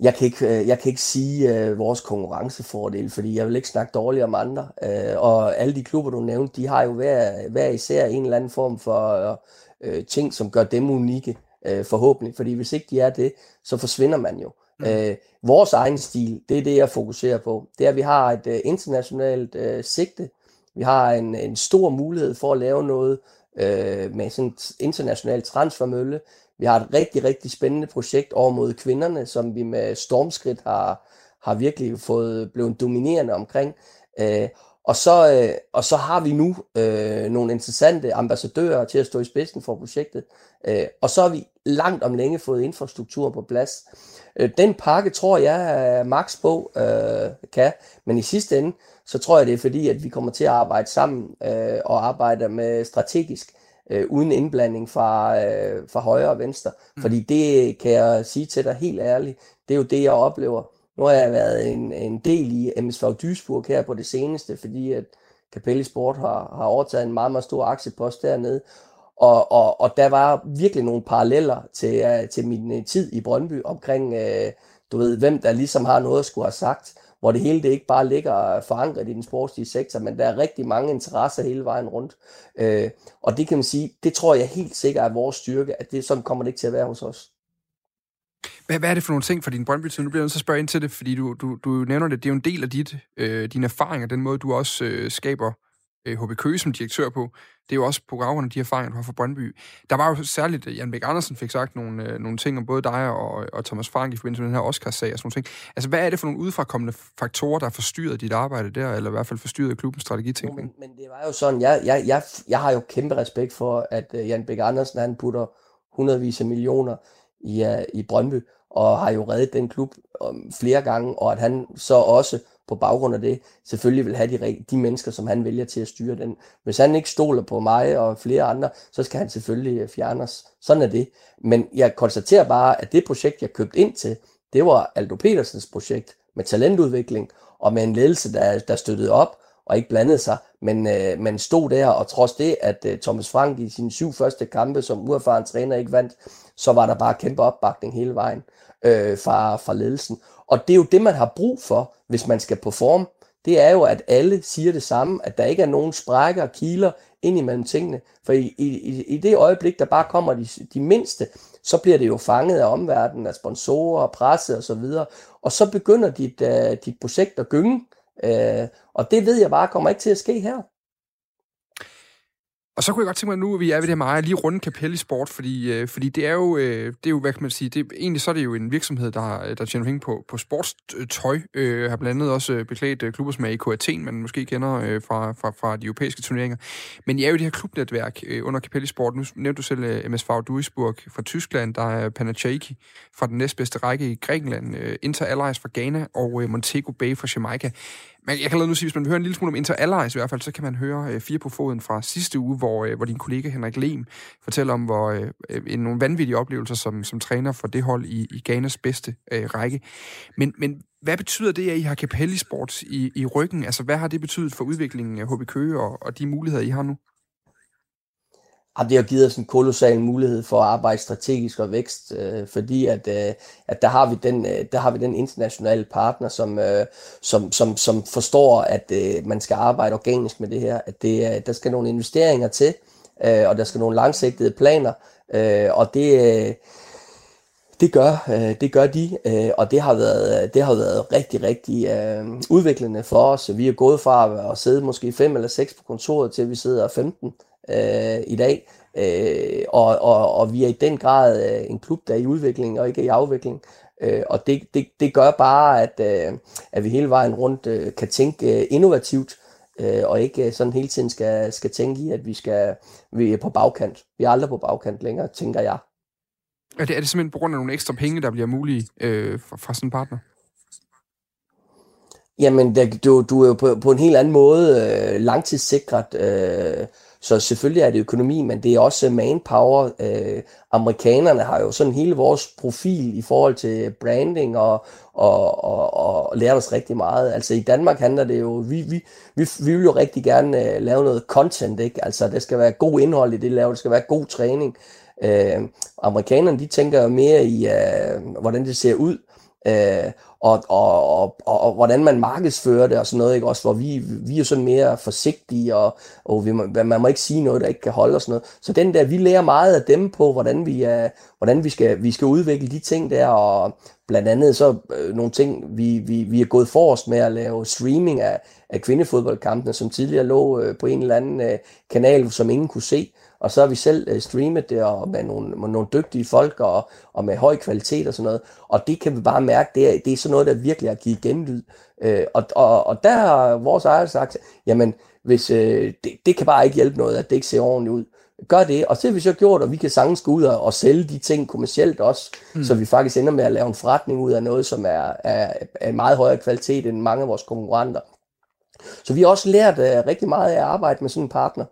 Jeg kan ikke, øh, jeg kan ikke sige uh, vores konkurrencefordel, fordi jeg vil ikke snakke dårligt om andre. Uh, og alle de klubber, du nævnte, de har jo hver, hver især en eller anden form for uh, ting, som gør dem unikke, uh, forhåbentlig. Fordi hvis ikke de er det, så forsvinder man jo. Mm. Uh, vores egen stil, det er det, jeg fokuserer på. Det er, at vi har et uh, internationalt uh, sigte, vi har en, en stor mulighed for at lave noget øh, med sådan et internationalt transfermølle. Vi har et rigtig, rigtig spændende projekt over mod kvinderne, som vi med stormskridt har, har virkelig fået blevet dominerende omkring. Øh, og, så, øh, og så har vi nu øh, nogle interessante ambassadører til at stå i spidsen for projektet. Øh, og så har vi langt om længe fået infrastruktur på plads. Øh, den pakke tror jeg, Max på øh, kan, men i sidste ende, så tror jeg, det er fordi, at vi kommer til at arbejde sammen øh, og arbejde med strategisk, øh, uden indblanding fra, øh, fra højre og venstre. Mm. Fordi det kan jeg sige til dig helt ærligt, det er jo det, jeg oplever. Nu har jeg været en, en del i MSV Duisburg her på det seneste, fordi at Capelli Sport har, har overtaget en meget, meget stor aktiepost dernede. Og, og, og der var virkelig nogle paralleller til, uh, til min øh, tid i Brøndby omkring, uh, du ved, hvem der ligesom har noget at skulle have sagt hvor det hele det ikke bare ligger forankret i den sportslige sektor, men der er rigtig mange interesser hele vejen rundt. Uh, og det kan man sige, det tror jeg helt sikkert er vores styrke, at det sådan kommer det ikke til at være hos os. Hvad, hvad er det for nogle ting for din brøndby -tid? Nu bliver jeg nødt til at spørge ind til det, fordi du, du, du nævner det. Det er jo en del af dit, øh, dine erfaringer, den måde, du også øh, skaber øh, HB Køge som direktør på. Det er jo også på baggrund af de erfaringer, du har fra Brøndby. Der var jo særligt, at Jan Bæk Andersen fik sagt nogle, øh, nogle ting om både dig og, og Thomas Frank i forbindelse med den her Oscars-sag og sådan nogle ting. Altså, hvad er det for nogle udefrakommende faktorer, der har forstyrret dit arbejde der, eller i hvert fald forstyrret klubbens strategitænkning? Men, men det var jo sådan, jeg, jeg, jeg, jeg har jo kæmpe respekt for, at uh, Jan Bæk Andersen, han putter hundredvis af millioner i, uh, i Brøndby, og har jo reddet den klub um, flere gange, og at han så også på baggrund af det selvfølgelig vil have de, de mennesker, som han vælger til at styre den. Hvis han ikke stoler på mig og flere andre, så skal han selvfølgelig øh, fjernes. Sådan er det. Men jeg konstaterer bare, at det projekt, jeg købte ind til, det var Aldo Petersens projekt med talentudvikling og med en ledelse, der, der støttede op og ikke blandede sig, men, øh, men stod der, og trods det, at øh, Thomas Frank i sine syv første kampe som uerfaren træner ikke vandt, så var der bare kæmpe opbakning hele vejen øh, fra, fra ledelsen. Og det er jo det, man har brug for, hvis man skal performe. Det er jo, at alle siger det samme, at der ikke er nogen sprækker og kiler ind imellem tingene. For i, i, i det øjeblik, der bare kommer de, de mindste, så bliver det jo fanget af omverdenen, af sponsorer, presse osv., og, og så begynder dit, uh, dit projekt at gynge. Øh, og det ved jeg bare kommer ikke til at ske her. Og så kunne jeg godt tænke mig, nu vi er ved det meget, lige runde Capelli Sport, fordi, øh, fordi det er jo, øh, det er jo, hvad kan man sige, det, egentlig så er det jo en virksomhed, der, der tjener penge på, på sportstøj. Øh, har blandt andet også øh, beklædt øh, klubber som AIK Athen, man måske kender øh, fra, fra, fra de europæiske turneringer. Men I er jo det her klubnetværk øh, under Capelli Sport. Nu nævnte du selv øh, MSV Duisburg fra Tyskland, der er Panachaiki fra den næstbedste række i Grækenland, øh, Inter Allies fra Ghana og øh, Montego Bay fra Jamaica. Men jeg kan lade nu sige, hvis man hører en lille smule om Inter Allies i hvert fald, så kan man høre øh, fire på foden fra sidste uge, hvor, øh, hvor din kollega Henrik Lem fortæller om hvor, øh, øh, en, nogle vanvittige oplevelser som, som træner for det hold i, i Ghanas bedste øh, række. Men, men hvad betyder det, at I har Capelli Sports i, i ryggen? Altså, hvad har det betydet for udviklingen af HB Køge og, og de muligheder, I har nu? Jamen, det har givet os en kolossal mulighed for at arbejde strategisk og vækst, øh, fordi at, øh, at der, har vi den, øh, der har vi den internationale partner, som, øh, som, som, som forstår, at øh, man skal arbejde organisk med det her, at det, øh, der skal nogle investeringer til, øh, og der skal nogle langsigtede planer, øh, og det... Øh, det gør, øh, det gør de, øh, og det har været, det har været rigtig, rigtig øh, udviklende for os. Vi er gået fra at sidde måske fem eller seks på kontoret til vi sidder 15 øh, i dag. Øh, og, og, og vi er i den grad øh, en klub, der er i udvikling og ikke i afvikling. Øh, og det, det, det gør bare, at, øh, at vi hele vejen rundt øh, kan tænke øh, innovativt, øh, og ikke sådan hele tiden skal, skal tænke i, at vi, skal, vi er på bagkant. Vi er aldrig på bagkant længere, tænker jeg. Er det, er det simpelthen på grund af nogle ekstra penge, der bliver mulige øh, fra, fra sådan en partner? Jamen, der, du, du er jo på, på en helt anden måde øh, langtidssikret. Øh, så selvfølgelig er det økonomi, men det er også manpower. Øh, amerikanerne har jo sådan hele vores profil i forhold til branding og, og, og, og lært os rigtig meget. Altså i Danmark handler det jo, vi, vi, vi, vi vil jo rigtig gerne øh, lave noget content, ikke? Altså der skal være god indhold i det, laver, der skal være god træning. Øh, amerikanerne, de tænker jo mere i, øh, hvordan det ser ud. Øh, og, og, og, og, og hvordan man markedsfører det og sådan noget, ikke? Også hvor vi, vi er sådan mere forsigtige, og, og vi, man må ikke sige noget, der ikke kan holde og sådan noget. Så den der, vi lærer meget af dem på, hvordan vi, er, hvordan vi, skal, vi skal udvikle de ting der, og blandt andet så øh, nogle ting, vi, vi, vi er gået forrest med at lave streaming af, af kvindefodboldkampene, som tidligere lå øh, på en eller anden øh, kanal, som ingen kunne se. Og så har vi selv øh, streamet det og med nogle, med nogle dygtige folk og, og med høj kvalitet og sådan noget. Og det kan vi bare mærke, det er, det er sådan noget, der virkelig har givet genlyd. Øh, og, og, og der har vores ejer sagt, jamen hvis, øh, det, det kan bare ikke hjælpe noget, at det ikke ser ordentligt ud. Gør det, og så har vi så gjort, at vi kan sagtens gå ud og, og sælge de ting kommercielt også, mm. så vi faktisk ender med at lave en forretning ud af noget, som er, er, er en meget højere kvalitet end mange af vores konkurrenter. Så vi har også lært uh, rigtig meget af at arbejde med sådan en partner.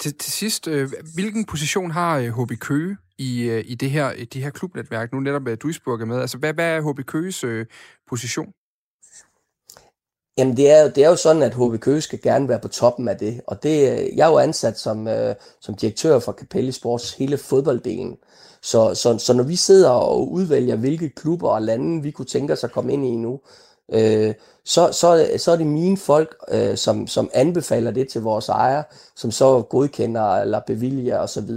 Til, til sidst, øh, hvilken position har øh, HB Køge i, øh, i det her, i det her klubnetværk? Nu netop at Duisburg er med. Altså, hvad, hvad er HB Køges øh, position? Jamen, det er, det er jo sådan, at HB Køge skal gerne være på toppen af det. Og det, øh, jeg er jo ansat som, øh, som direktør for Capelli Sports hele fodbolddelen. Så, så, så når vi sidder og udvælger, hvilke klubber og lande vi kunne tænke os at komme ind i nu, øh, så, så, så er det mine folk, øh, som, som anbefaler det til vores ejer, som så godkender eller bevilger osv.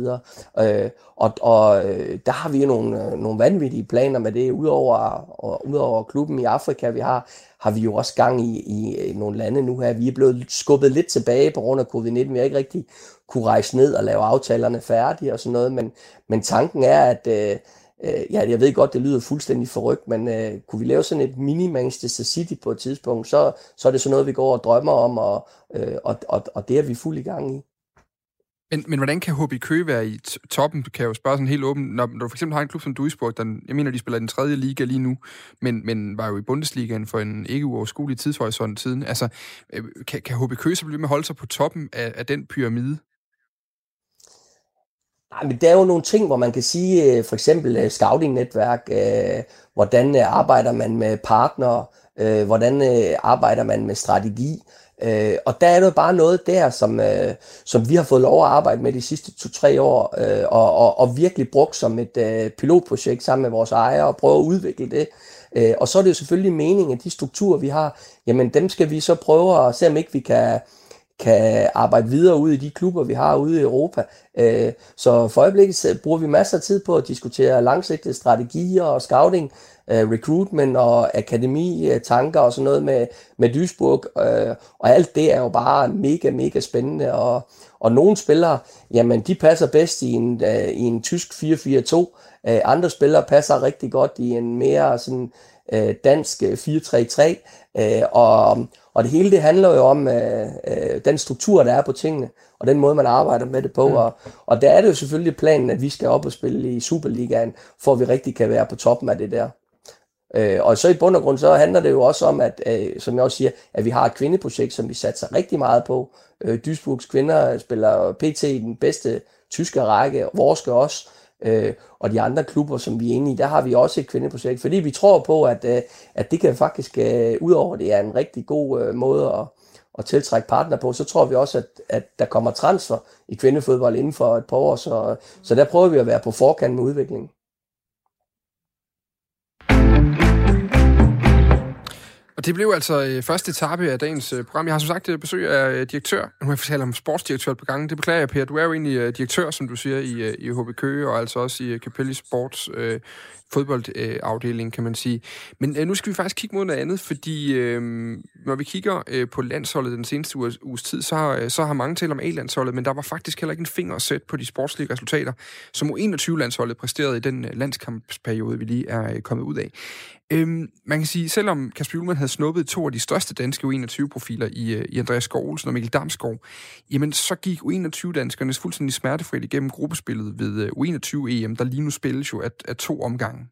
Øh, og og øh, der har vi nogle, øh, nogle vanvittige planer med det. Udover, og, udover klubben i Afrika, vi har, har vi jo også gang i, i, i nogle lande nu her. Vi er blevet skubbet lidt tilbage på grund af covid-19. Vi har ikke rigtig kunne rejse ned og lave aftalerne færdige og sådan noget, men, men tanken er, at øh, øh, ja, jeg ved godt, det lyder fuldstændig forrygt, men øh, kunne vi lave sådan et mini Manchester City på et tidspunkt, så, så er det sådan noget, vi går og drømmer om, og, øh, og, og, og det er vi fuld i gang i. Men, men hvordan kan HB Køge være i toppen, kan jeg jo spørge sådan helt åbent, når, når du for eksempel har en klub som Duisburg, der, jeg mener, de spiller i den tredje liga lige nu, men, men var jo i Bundesligaen for en ikke uoverskuelig tidshorisont siden. Altså, øh, kan, kan HB Køge så blive med at holde sig på toppen af, af den pyramide? Nej, men der er jo nogle ting, hvor man kan sige, øh, for eksempel øh, scouting-netværk, øh, hvordan øh, arbejder man med partnere, hvordan arbejder man med strategi, og der er jo bare noget der, som, som vi har fået lov at arbejde med de sidste to-tre år, og, og, og virkelig brugt som et pilotprojekt sammen med vores ejere, og prøve at udvikle det. Og så er det jo selvfølgelig meningen, at de strukturer, vi har, jamen dem skal vi så prøve at se, om ikke vi kan kan arbejde videre ud i de klubber, vi har ude i Europa. Øh, så for øjeblikket bruger vi masser af tid på at diskutere langsigtede strategier og scouting, øh, recruitment og akademi, øh, tanker og sådan noget med, med Duisburg. Og alt det er jo bare mega, mega spændende. Og, og nogle spillere, jamen de passer bedst i en, i en tysk 4-4-2. Andre spillere passer rigtig godt i en mere sådan dansk 4-3-3. Og og det hele det handler jo om øh, øh, den struktur, der er på tingene, og den måde, man arbejder med det på. Mm. Og, og der er det jo selvfølgelig planen, at vi skal op og spille i Superligaen, for at vi rigtig kan være på toppen af det der. Øh, og så i bund og grund, så handler det jo også om, at, øh, som jeg også siger, at vi har et kvindeprojekt, som vi satser rigtig meget på. Øh, Duisburgs kvinder spiller PT i den bedste tyske række, vores skal også. Øh, og de andre klubber, som vi er inde i, der har vi også et kvindeprojekt, fordi vi tror på, at, øh, at det kan faktisk, øh, udover det er en rigtig god øh, måde at, at tiltrække partner på, så tror vi også, at, at der kommer transfer i kvindefodbold inden for et par år, så, så der prøver vi at være på forkant med udviklingen. Og det blev altså øh, første etape af dagens øh, program. Jeg har som sagt øh, besøg af øh, direktør. Nu må jeg fortælle om sportsdirektør på gangen. Det beklager jeg, Per. Du er jo egentlig øh, direktør, som du siger, i, øh, i HB Køge, og altså også i øh, Capelli Sports øh, fodboldafdeling, øh, kan man sige. Men øh, nu skal vi faktisk kigge mod noget andet, fordi øh, når vi kigger øh, på landsholdet den seneste uges, uges tid, så har, øh, så har mange talt om A-landsholdet, men der var faktisk heller ikke en finger sat på de sportslige resultater, som U21-landsholdet præsterede i den øh, landskampsperiode, vi lige er øh, kommet ud af. Øhm, man kan sige, selvom Kasper Julemand havde snuppet to af de største danske U21-profiler i, øh, i Andreas Skov Olsen og Mikkel Damsgaard, jamen så gik U21-danskernes fuldstændig smertefrit igennem gruppespillet ved øh, U21-EM, der lige nu spilles jo af, af to omgange.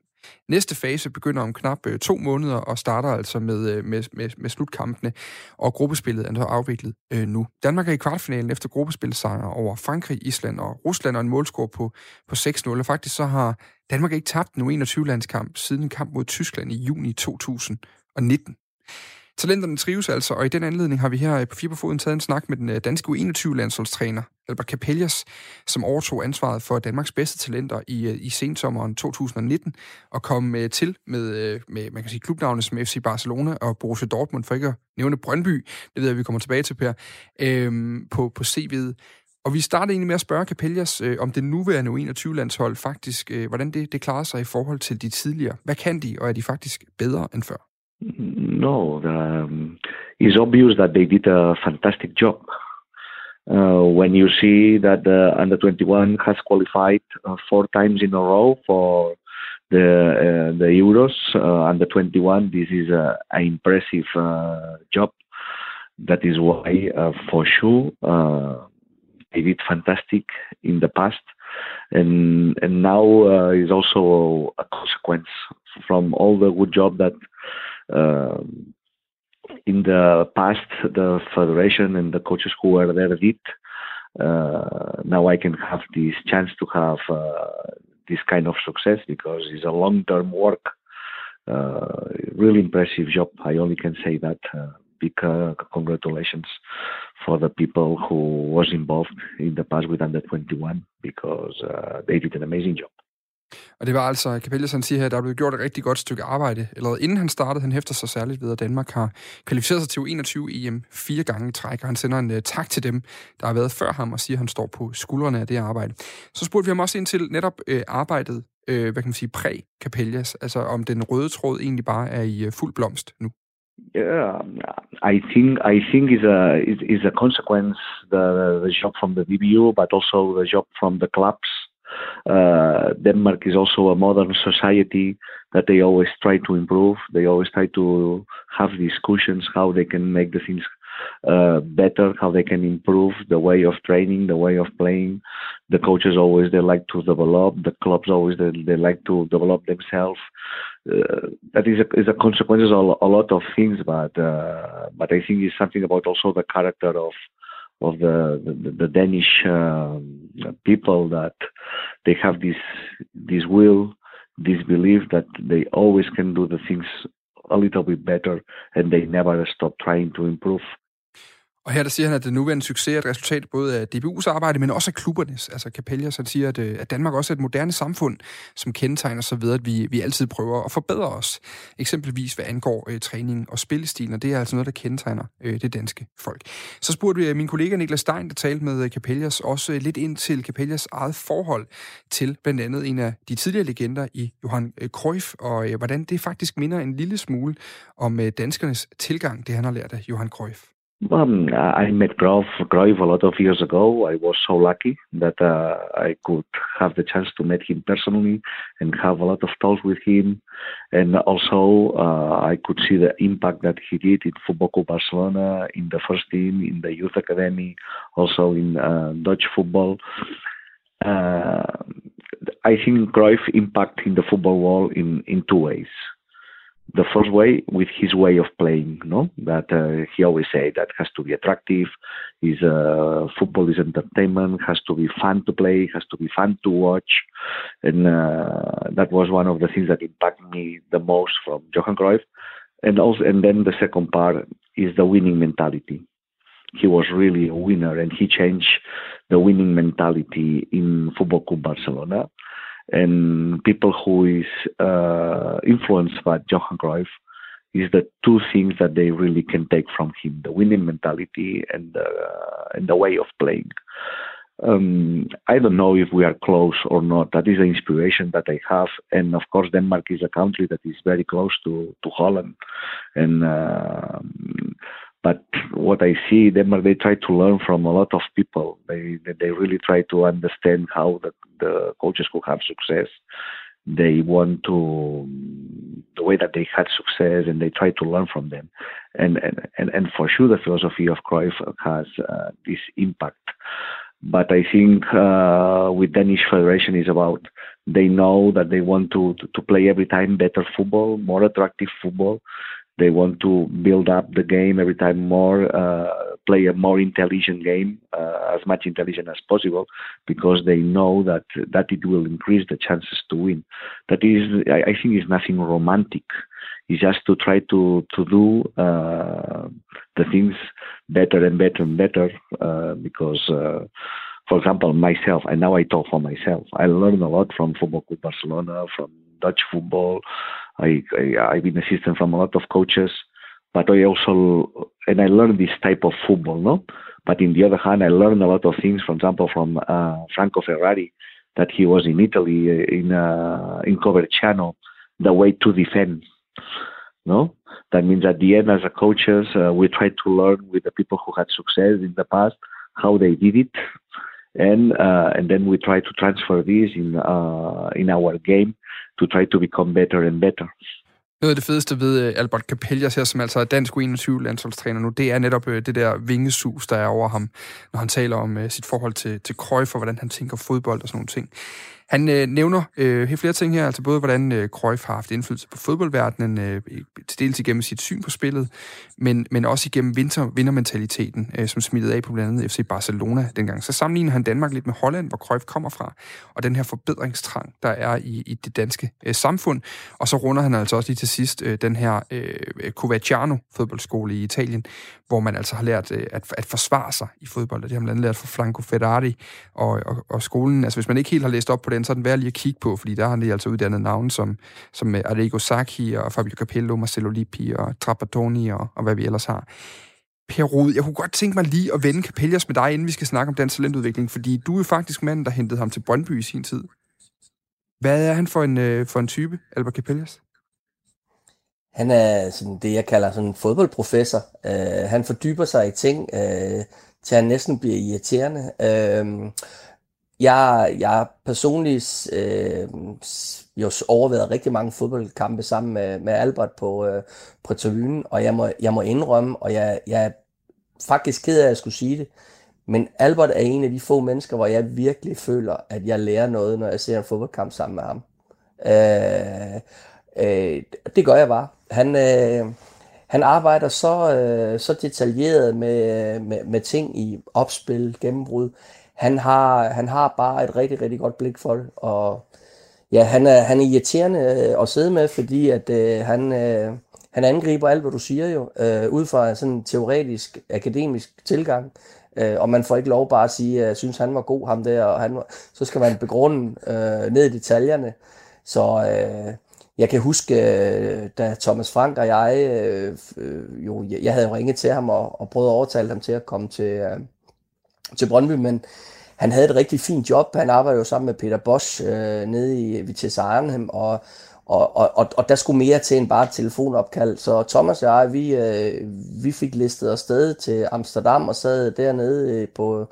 Næste fase begynder om knap øh, to måneder og starter altså med, øh, med, med, med slutkampene, og gruppespillet er så afviklet øh, nu. Danmark er i kvartfinalen efter gruppespilsejre over Frankrig, Island og Rusland, og en målscore på, på 6-0. Og faktisk så har Danmark ikke tabt en U21-landskamp siden en kamp mod Tyskland i juni 2019. Talenterne trives altså, og i den anledning har vi her øh, på Fiberfoden taget en snak med den øh, danske U21-landsholdstræner, Albert Capellas, som overtog ansvaret for Danmarks bedste talenter i, øh, i sensommeren 2019, og kom øh, til med, med man kan sige, klubnavne som FC Barcelona og Borussia Dortmund, for ikke at nævne Brøndby, det ved jeg, vi kommer tilbage til, Per, øhm, på, på CV'et. Og vi starter egentlig med at spørge Capellas, øh, om det nuværende U21-landshold faktisk, øh, hvordan det, det klarer sig i forhold til de tidligere. Hvad kan de, og er de faktisk bedre end før? No, um, it's obvious that they did a fantastic job. Uh, when you see that the under 21 has qualified uh, four times in a row for the uh, the Euros uh, under 21, this is an impressive uh, job. That is why, uh, for sure, they did fantastic in the past, and and now is also a consequence from all the good job that um, in the past, the federation and the coaches who were there did uh, now I can have this chance to have uh, this kind of success because it's a long-term work. Uh, really impressive job. I only can say that. Uh, big uh, congratulations for the people who was involved in the past with under 21 because uh, they did an amazing job. Og det var altså, Capellas han siger her, at der er blevet gjort et rigtig godt stykke arbejde. Eller inden han startede, han hæfter sig særligt ved, at Danmark har kvalificeret sig til 21 EM fire gange i træk, og han sender en uh, tak til dem, der har været før ham, og siger, at han står på skuldrene af det arbejde. Så spurgte vi ham også ind til netop uh, arbejdet, uh, hvad kan man sige, præ-Capellas, altså om den røde tråd egentlig bare er i uh, fuld blomst nu. Yeah, I think I think is a is, is a consequence the the job from the DBU, but also the job from the clubs Uh, Denmark is also a modern society that they always try to improve. They always try to have discussions how they can make the things uh, better, how they can improve the way of training, the way of playing. The coaches always they like to develop. The clubs always they, they like to develop themselves. Uh, that is a, is a consequence of a lot of things, but uh, but I think it's something about also the character of of the the, the Danish uh, people that they have this this will, this belief that they always can do the things a little bit better, and they never stop trying to improve. Og her der siger han, at den nuværende succes er et resultat både af DBU's arbejde, men også af klubbernes. Altså Capellas, han siger, at, øh, at Danmark også er et moderne samfund, som kendetegner sig ved, at vi, vi altid prøver at forbedre os. Eksempelvis hvad angår øh, træning og spillestil, og det er altså noget, der kendetegner øh, det danske folk. Så spurgte vi øh, min kollega Niklas Stein, der talte med øh, Capellas, også lidt ind til Capellas eget forhold til blandt andet en af de tidligere legender i Johan Cruyff, og øh, hvordan det faktisk minder en lille smule om øh, danskernes tilgang, det han har lært af Johan Cruyff. Um, I met Grove, Grove a lot of years ago. I was so lucky that uh, I could have the chance to meet him personally and have a lot of talks with him. And also, uh, I could see the impact that he did in Football Club Barcelona, in the first team, in the youth academy, also in uh, Dutch football. Uh, I think Cruyff impact in the football world in, in two ways the first way with his way of playing, no? That uh, he always said that has to be attractive. Is uh, football is entertainment, has to be fun to play, has to be fun to watch, and uh, that was one of the things that impacted me the most from Johan Cruyff. And also, and then the second part is the winning mentality. He was really a winner, and he changed the winning mentality in Football Club Barcelona and people who is uh, influenced by Johan Cruyff is the two things that they really can take from him: the winning mentality and the, uh, and the way of playing. Um, I don't know if we are close or not. That is the inspiration that I have, and of course, Denmark is a country that is very close to to Holland, and uh, but what I see, Denmark, they try to learn from a lot of people. They they really try to understand how the, the coaches could have success. They want to the way that they had success, and they try to learn from them. And and and, and for sure, the philosophy of Cruyff has uh, this impact. But I think uh, with Danish Federation is about they know that they want to, to play every time better football, more attractive football they want to build up the game every time more, uh, play a more intelligent game, uh, as much intelligent as possible, because they know that that it will increase the chances to win. That is, I, I think, is nothing romantic. It's just to try to to do uh, the things better and better and better, uh, because. Uh, for example, myself, and now I talk for myself. I learned a lot from Football Club Barcelona, from Dutch football, I, I I've been assistant from a lot of coaches, but I also and I learned this type of football, no. But in the other hand, I learned a lot of things. For example, from uh, Franco Ferrari, that he was in Italy uh, in uh, in Coverciano, the way to defend. No, that means at the end, as a coaches, uh, we try to learn with the people who had success in the past how they did it, and uh, and then we try to transfer this in uh, in our game to try to become better and better. Noget af det fedeste ved øh, Albert Capellas her, som altså er dansk 21 landsholdstræner nu, det er netop øh, det der vingesus, der er over ham, når han taler om øh, sit forhold til, til Cruyff og hvordan han tænker fodbold og sådan nogle ting. Han øh, nævner øh, flere ting her, altså både hvordan øh, Cruyff har haft indflydelse på fodboldverdenen, øh, til dels igennem sit syn på spillet, men, men også igennem vinter, vindermentaliteten, øh, som smittede af på blandt andet FC Barcelona dengang. Så sammenligner han Danmark lidt med Holland, hvor Cruyff kommer fra, og den her forbedringstrang, der er i, i det danske øh, samfund. Og så runder han altså også lige til sidst øh, den her øh, Covaciano fodboldskole i Italien, hvor man altså har lært øh, at, at forsvare sig i fodbold, og det har man blandt andet lært fra Franco Ferrari og, og, og skolen. Altså hvis man ikke helt har læst op på den, så sådan den værd lige at kigge på, fordi der har han lige altså uddannet navne som, som Arrigo Sacchi og Fabio Capello, Marcelo Lippi og Trapattoni og, og hvad vi ellers har. Per Rud, jeg kunne godt tænke mig lige at vende Capellas med dig, inden vi skal snakke om dansk talentudvikling, fordi du er jo faktisk manden, der hentede ham til Brøndby i sin tid. Hvad er han for en, øh, for en type, Albert Capellas? Han er sådan det, jeg kalder sådan en fodboldprofessor. Uh, han fordyber sig i ting, uh, til han næsten bliver irriterende. Uh, jeg, jeg personligt øh, jo overvejet rigtig mange fodboldkampe sammen med, med Albert på, øh, på tribunen, og jeg må, jeg må indrømme, og jeg, jeg er faktisk ked af, at jeg skulle sige det, men Albert er en af de få mennesker, hvor jeg virkelig føler, at jeg lærer noget, når jeg ser en fodboldkamp sammen med ham. Øh, øh, det gør jeg bare. Han, øh, han arbejder så, øh, så detaljeret med, med, med ting i opspil, gennembrud han har, han har bare et rigtig, rigtig godt blik for det, og ja, han er, han er irriterende øh, at sidde med, fordi at øh, han, øh, han angriber alt, hvad du siger jo, øh, ud fra sådan en teoretisk, akademisk tilgang, øh, og man får ikke lov bare at sige, at jeg synes, han var god, ham der, og han, så skal man begrunde øh, ned i detaljerne. Så øh, jeg kan huske, øh, da Thomas Frank og jeg, øh, øh, jo, jeg havde jo ringet til ham og, og prøvet at overtale ham til at komme til, øh, til Brøndby, men han havde et rigtig fint job. Han arbejdede jo sammen med Peter Bosch øh, nede i Vitesse Arnhem, og, og, og, og der skulle mere til end bare et telefonopkald. Så Thomas og jeg, vi, øh, vi fik listet os sted til Amsterdam og sad dernede øh, på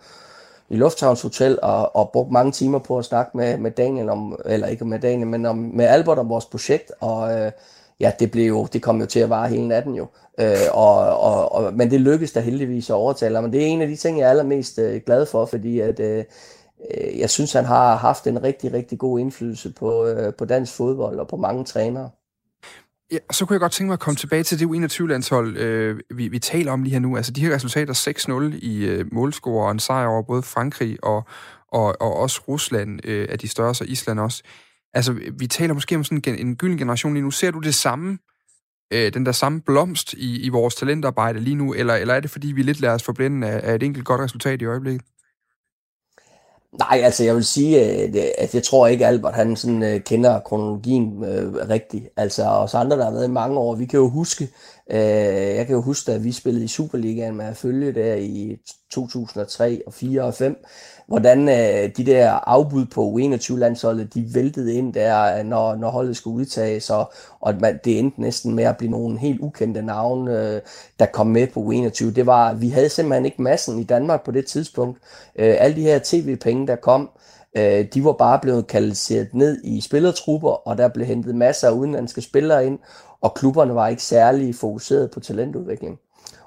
i Lufthavns Hotel og, og brugte mange timer på at snakke med, med Daniel om, eller ikke med Daniel, men om, med Albert om vores projekt, og øh, ja, det, blev jo, det kom jo til at vare hele natten jo. Øh, og, og, og, men det lykkedes da heldigvis at overtale Men det er en af de ting, jeg er allermest øh, glad for, fordi at, øh, øh, jeg synes, han har haft en rigtig, rigtig god indflydelse på, øh, på dansk fodbold og på mange trænere. Ja, så kunne jeg godt tænke mig at komme tilbage til det U21-landshold, øh, vi, vi taler om lige her nu. Altså de her resultater 6-0 i øh, målscore og en sejr over både Frankrig og, og, og også Rusland øh, af de større, så Island også. Altså, vi taler måske om sådan en, gylden generation lige nu. Ser du det samme, øh, den der samme blomst i, i vores talentarbejde lige nu, eller, eller er det fordi, vi lidt lader os forblinde af, af et enkelt godt resultat i øjeblikket? Nej, altså jeg vil sige, at jeg tror ikke, Albert han sådan, øh, kender kronologien øh, rigtigt. Altså os andre, der har været i mange år, vi kan jo huske, øh, jeg kan jo huske, at vi spillede i Superligaen med at følge der i 2003 og 4 og 5, hvordan øh, de der afbud på U21-landsholdet, de væltede ind der, øh, når, når holdet skulle udtages, og, og man, det endte næsten med at blive nogle helt ukendte navne, øh, der kom med på U21. Det var, vi havde simpelthen ikke massen i Danmark på det tidspunkt. Øh, alle de her tv-penge, der kom, øh, de var bare blevet kanaliseret ned i spillertrupper, og der blev hentet masser af udenlandske spillere ind, og klubberne var ikke særlig fokuseret på talentudvikling.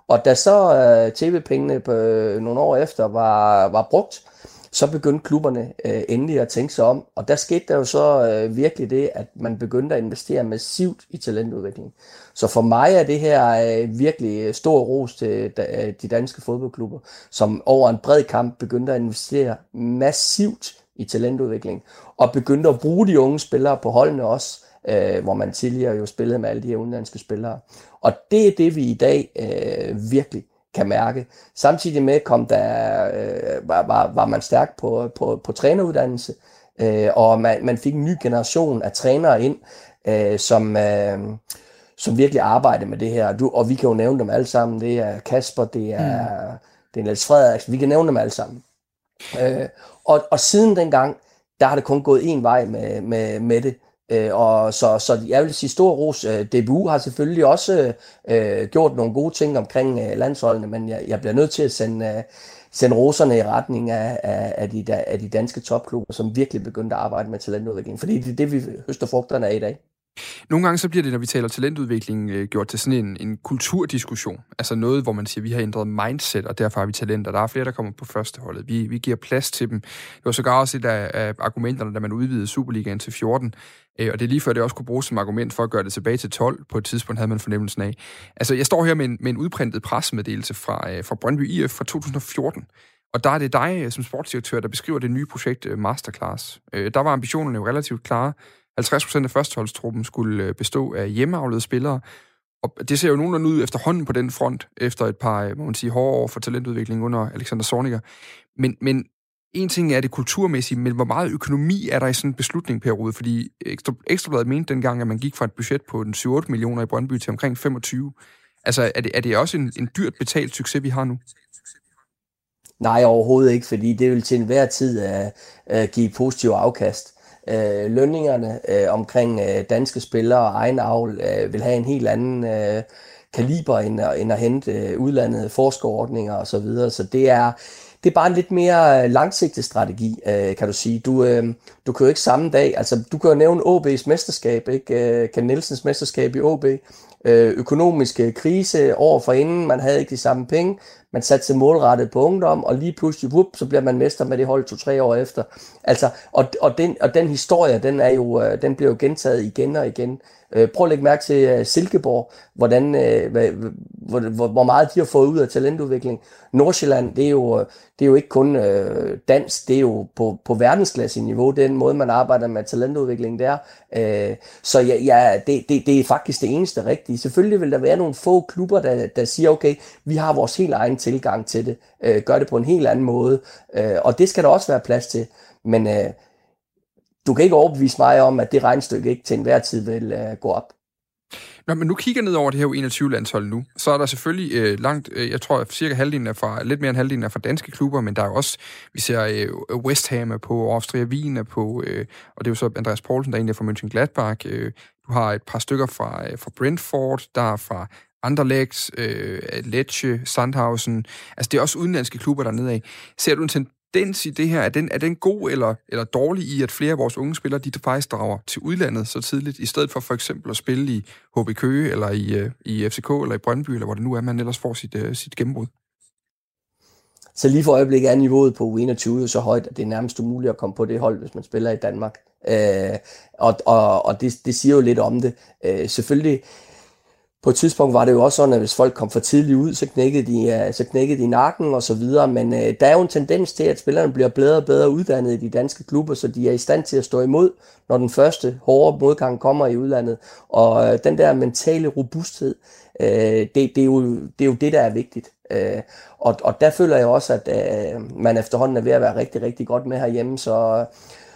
Og da så øh, tv-pengene på, øh, nogle år efter var, var brugt, så begyndte klubberne øh, endelig at tænke sig om. Og der skete der jo så øh, virkelig det, at man begyndte at investere massivt i talentudvikling. Så for mig er det her øh, virkelig øh, stor ros til da, øh, de danske fodboldklubber, som over en bred kamp begyndte at investere massivt i talentudvikling. Og begyndte at bruge de unge spillere på holdene også, øh, hvor man tidligere jo spillede med alle de her udenlandske spillere. Og det er det, vi i dag øh, virkelig kan mærke. Samtidig med kom der, øh, var, var, var man stærk på, på, på træneruddannelse, øh, og man, man fik en ny generation af trænere ind, øh, som, øh, som virkelig arbejdede med det her. Du, og vi kan jo nævne dem alle sammen. Det er Kasper, det er, mm. det er Niels Frederiksen. Vi kan nævne dem alle sammen. Øh, og, og siden dengang, der har det kun gået en vej med, med, med det. Øh, og så, så jeg vil sige stor ros. Øh, DBU har selvfølgelig også øh, gjort nogle gode ting omkring øh, landsholdene, men jeg, jeg bliver nødt til at sende, øh, sende roserne i retning af, af, af, de, af de danske topklubber, som virkelig begyndte at arbejde med talentudvikling. Fordi det er det, vi høster frugterne af i dag. Nogle gange så bliver det, når vi taler talentudvikling, øh, gjort til sådan en, en kulturdiskussion. Altså noget, hvor man siger, at vi har ændret mindset, og derfor har vi talenter. Der er flere, der kommer på førsteholdet. Vi, vi giver plads til dem. Det var sågar også et af, af argumenterne, da man udvidede Superligaen til 14. Øh, og det er lige før, det også kunne bruges som argument for at gøre det tilbage til 12. På et tidspunkt havde man fornemmelsen af. Altså, jeg står her med en, med en udprintet pressemeddelelse fra, øh, fra Brøndby IF fra 2014. Og der er det dig øh, som sportsdirektør, der beskriver det nye projekt øh, Masterclass. Øh, der var ambitionerne jo relativt klare. 50 procent af førsteholdstruppen skulle øh, bestå af hjemmeavlede spillere. Og det ser jo nogenlunde ud efterhånden på den front, efter et par, øh, må man sige, hårde år for talentudvikling under Alexander Zorniger. Men, men en ting er det kulturmæssige, men hvor meget økonomi er der i sådan en beslutning, Per Rode? Fordi Ekstra, Ekstrabladet mente dengang, at man gik fra et budget på den 7-8 millioner i Brøndby til omkring 25. Altså, er det, er det også en, en dyrt betalt succes, vi har nu? Nej, overhovedet ikke, fordi det vil til enhver tid uh, uh, give positiv afkast øh, lønningerne øh, omkring øh, danske spillere og egen avl øh, vil have en helt anden øh, kaliber end, end at hente øh, udlandet forskerordninger osv. Så, videre. så det er, det er bare en lidt mere øh, langsigtet strategi, øh, kan du sige. Du, øh, du kan jo ikke samme dag, altså du kan jo nævne OB's mesterskab, ikke? Øh, Ken Nielsens mesterskab i OB, øh, økonomiske øh, krise år for inden, man havde ikke de samme penge, man satte sig målrettet på ungdom, og lige pludselig, whoop, så bliver man mester med det hold to-tre år efter. Altså, og, og, den, og den historie, den, er jo, øh, den bliver jo gentaget igen og igen. Øh, prøv at lægge mærke til uh, Silkeborg, hvordan, uh, hvor, hvor, hvor meget de har fået ud af talentudvikling. Nordsjælland, det er jo, det er jo ikke kun uh, dansk, det er jo på, på verdensklasse niveau, den måde, man arbejder med talentudvikling der. Uh, så ja, ja det, det, det er faktisk det eneste rigtige. Selvfølgelig vil der være nogle få klubber, der, der siger, okay, vi har vores helt egen tilgang til det, uh, gør det på en helt anden måde, uh, og det skal der også være plads til. Men uh, du kan ikke overbevise mig om, at det regnstykke ikke til enhver tid vil øh, gå op. Nå, men nu kigger ned over det her 21-landshold nu, så er der selvfølgelig øh, langt, øh, jeg tror at cirka halvdelen er fra, lidt mere end halvdelen er fra danske klubber, men der er også, vi ser øh, West Ham er på, Austria Wien er på, øh, og det er jo så Andreas Poulsen, der egentlig er fra Mönchengladbach. Øh, du har et par stykker fra, øh, fra Brentford, der er fra Anderlecht, øh, Lecce, Sandhausen. Altså, det er også udenlandske klubber dernede af. Ser du en tendens i det her, er den, er den god eller, eller dårlig i, at flere af vores unge spillere, de faktisk drager til udlandet så tidligt, i stedet for for eksempel at spille i HB Køge, eller i, øh, i FCK, eller i Brøndby, eller hvor det nu er, man ellers får sit, uh, sit gennembrud? Så lige for øjeblikket er niveauet på U21 så højt, at det er nærmest umuligt at komme på det hold, hvis man spiller i Danmark. Øh, og og, og det, det siger jo lidt om det. Øh, selvfølgelig på et tidspunkt var det jo også sådan, at hvis folk kom for tidligt ud, så knækkede de, øh, så knækkede de nakken og så videre. Men øh, der er jo en tendens til, at spillerne bliver bedre og bedre uddannet i de danske klubber, så de er i stand til at stå imod, når den første hårde modgang kommer i udlandet. Og øh, den der mentale robusthed, øh, det, det, er jo, det er jo det, der er vigtigt. Øh, og, og der føler jeg også, at øh, man efterhånden er ved at være rigtig, rigtig godt med herhjemme. Så,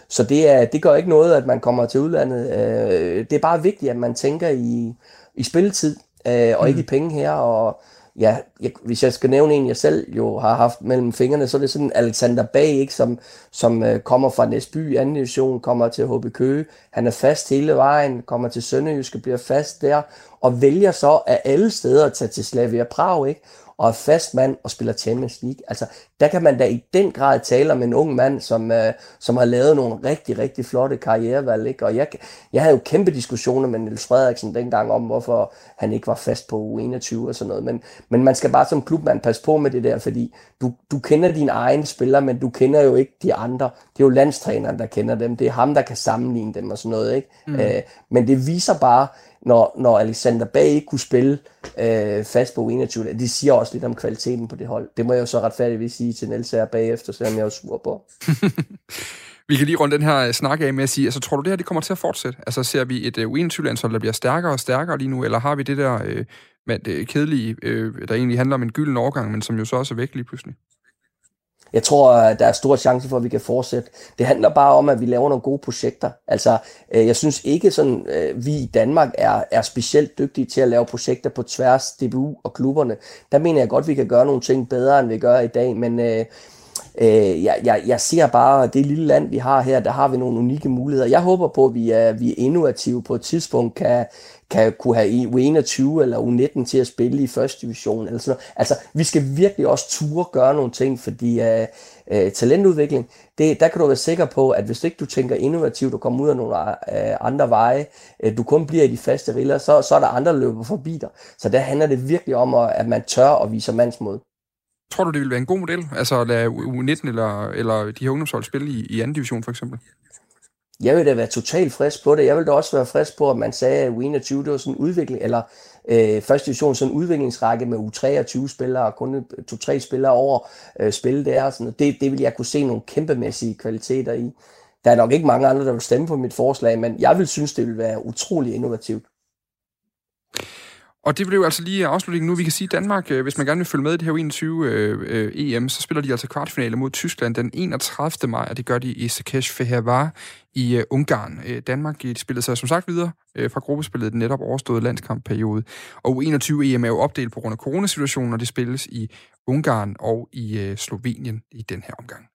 så det, er, det gør ikke noget, at man kommer til udlandet. Øh, det er bare vigtigt, at man tænker i i spilletid, øh, og mm. ikke i penge her. Og ja, jeg, hvis jeg skal nævne en, jeg selv jo har haft mellem fingrene, så er det sådan Alexander Bag, ikke, som, som øh, kommer fra Næsby, anden division, kommer til HB Køge. Han er fast hele vejen, kommer til Sønderjyske, bliver fast der, og vælger så af alle steder at tage til Slavia Prag, ikke? Og er fast mand og spiller Champions League. Altså, der kan man da i den grad tale om en ung mand, som, øh, som har lavet nogle rigtig, rigtig flotte karrierevalg. Ikke? Og jeg, jeg havde jo kæmpe diskussioner med Niels Frederiksen dengang om, hvorfor han ikke var fast på U21 og sådan noget. Men, men man skal bare som klubmand passe på med det der, fordi du, du kender dine egne spillere, men du kender jo ikke de andre. Det er jo landstræneren, der kender dem. Det er ham, der kan sammenligne dem og sådan noget. Ikke? Mm. Øh, men det viser bare, når, når Alexander Bag ikke kunne spille øh, fast på 21. Det siger også lidt om kvaliteten på det hold. Det må jeg jo så retfærdigvis sige til Niels her bagefter, selvom jeg er sur på. vi kan lige runde den her øh, snak af med at sige, altså tror du det her det kommer til at fortsætte? Altså ser vi et uh, U21-landshold, der bliver stærkere og stærkere lige nu, eller har vi det der øh, med det kedelige, øh, der egentlig handler om en gylden overgang, men som jo så også er væk lige pludselig? Jeg tror, øh, der er stor chance for, at vi kan fortsætte. Det handler bare om, at vi laver nogle gode projekter. Altså, øh, jeg synes ikke, sådan, øh, vi i Danmark er, er specielt dygtige til at lave projekter på tværs DBU og klubberne. Der mener jeg godt, at vi kan gøre nogle ting bedre, end vi gør i dag. Men øh, Øh, jeg, jeg, jeg ser bare, at det lille land, vi har her, der har vi nogle unikke muligheder. Jeg håber på, at vi er, vi er innovative på et tidspunkt, kan, kan kunne have U21 eller U19 til at spille i første division. Eller sådan noget. Altså, vi skal virkelig også ture gøre nogle ting, fordi øh, øh, talentudvikling, det, der kan du være sikker på, at hvis ikke du tænker innovativt og kommer ud af nogle øh, andre veje, øh, du kun bliver i de faste riller, så, så er der andre, der løber forbi dig. Så der handler det virkelig om, at man tør at vise mandsmod. Tror du, det ville være en god model? Altså at lade U19 eller, eller de her ungdomshold spille i, i anden division for eksempel? Jeg vil da være totalt frisk på det. Jeg vil da også være frisk på, at man sagde, at U21 det var sådan en udvikling, eller øh, første division sådan en udviklingsrække med U23 spillere, og kun øh, to-tre spillere over øh, spille der. Sådan Det, det vil jeg kunne se nogle kæmpemæssige kvaliteter i. Der er nok ikke mange andre, der vil stemme på mit forslag, men jeg vil synes, det vil være utrolig innovativt. Og det blev altså lige afslutningen nu. Vi kan sige, at Danmark, øh, hvis man gerne vil følge med i det her 21 øh, øh EM, så spiller de altså kvartfinale mod Tyskland den 31. maj, og det gør de i Sakesh Fehervar i øh, Ungarn. Øh, Danmark øh, de spillede sig som sagt videre øh, fra gruppespillet den netop overståede landskampperiode. Og 21 EM er jo opdelt på grund af coronasituationen, og det spilles i Ungarn og i øh, Slovenien i den her omgang.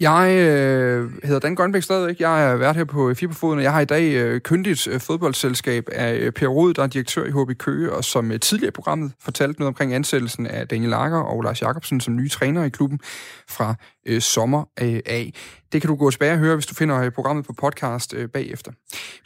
Jeg øh, hedder Dan Grønbæk stadigvæk. Jeg er vært her på øh, Fiberfoden, og jeg har i dag øh, kyndigt øh, fodboldselskab af øh, Per Rod, der er direktør i HB Køge, og som øh, tidligere i programmet fortalte noget omkring ansættelsen af Daniel Lager og Lars Jakobsen som nye træner i klubben fra øh, sommer øh, af. Det kan du gå tilbage og høre, hvis du finder øh, programmet på podcast øh, bagefter.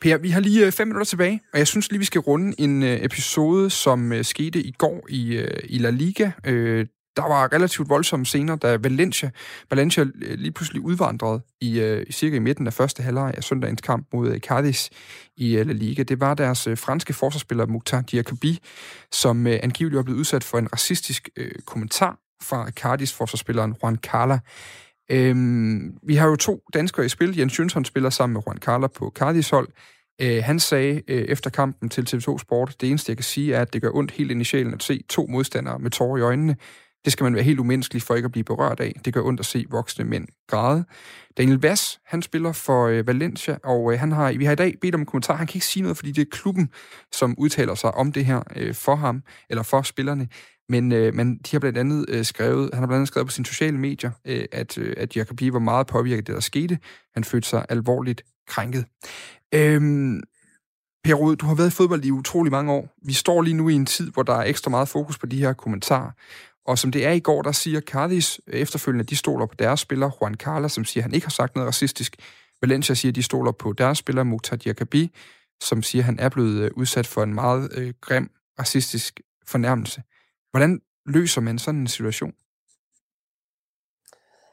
Per, vi har lige øh, fem minutter tilbage, og jeg synes lige, vi skal runde en øh, episode, som øh, skete i går i, øh, i La Liga. Øh, der var relativt voldsomme scener, da Valencia, Valencia øh, lige pludselig udvandrede i, uh, cirka i midten af første halvleg af søndagens kamp mod øh, uh, Cardis i uh, La Liga. Det var deres uh, franske forsvarsspiller Mukhtar Diakabi, som uh, angiveligt var blevet udsat for en racistisk uh, kommentar fra Cardis forsvarsspilleren Juan Carla. Øhm, vi har jo to danskere i spil. Jens Jønsson spiller sammen med Juan Carla på Cardis hold. Øh, han sagde øh, efter kampen til TV2 Sport, det eneste jeg kan sige er, at det gør ondt helt ind i sjælen at se to modstandere med tårer i øjnene. Det skal man være helt umenneskelig for ikke at blive berørt af. Det gør ondt at se voksne mænd græde. Daniel Vass, han spiller for øh, Valencia, og øh, han har, vi har i dag bedt om en kommentar. Han kan ikke sige noget, fordi det er klubben, som udtaler sig om det her øh, for ham, eller for spillerne. Men, øh, men de har blandt andet øh, skrevet, han har blandt andet skrevet på sine sociale medier, øh, at, øh, at Jacobi var meget påvirket af det, der skete. Han følte sig alvorligt krænket. Øhm, Per Rud, du har været i fodbold i utrolig mange år. Vi står lige nu i en tid, hvor der er ekstra meget fokus på de her kommentarer. Og som det er i går, der siger Cardis efterfølgende, de stoler på deres spiller, Juan Carlos, som siger, at han ikke har sagt noget racistisk. Valencia siger, at de stoler på deres spiller, Mukhtar Diakabi, som siger, at han er blevet øh, udsat for en meget øh, grim racistisk fornærmelse. Hvordan løser man sådan en situation?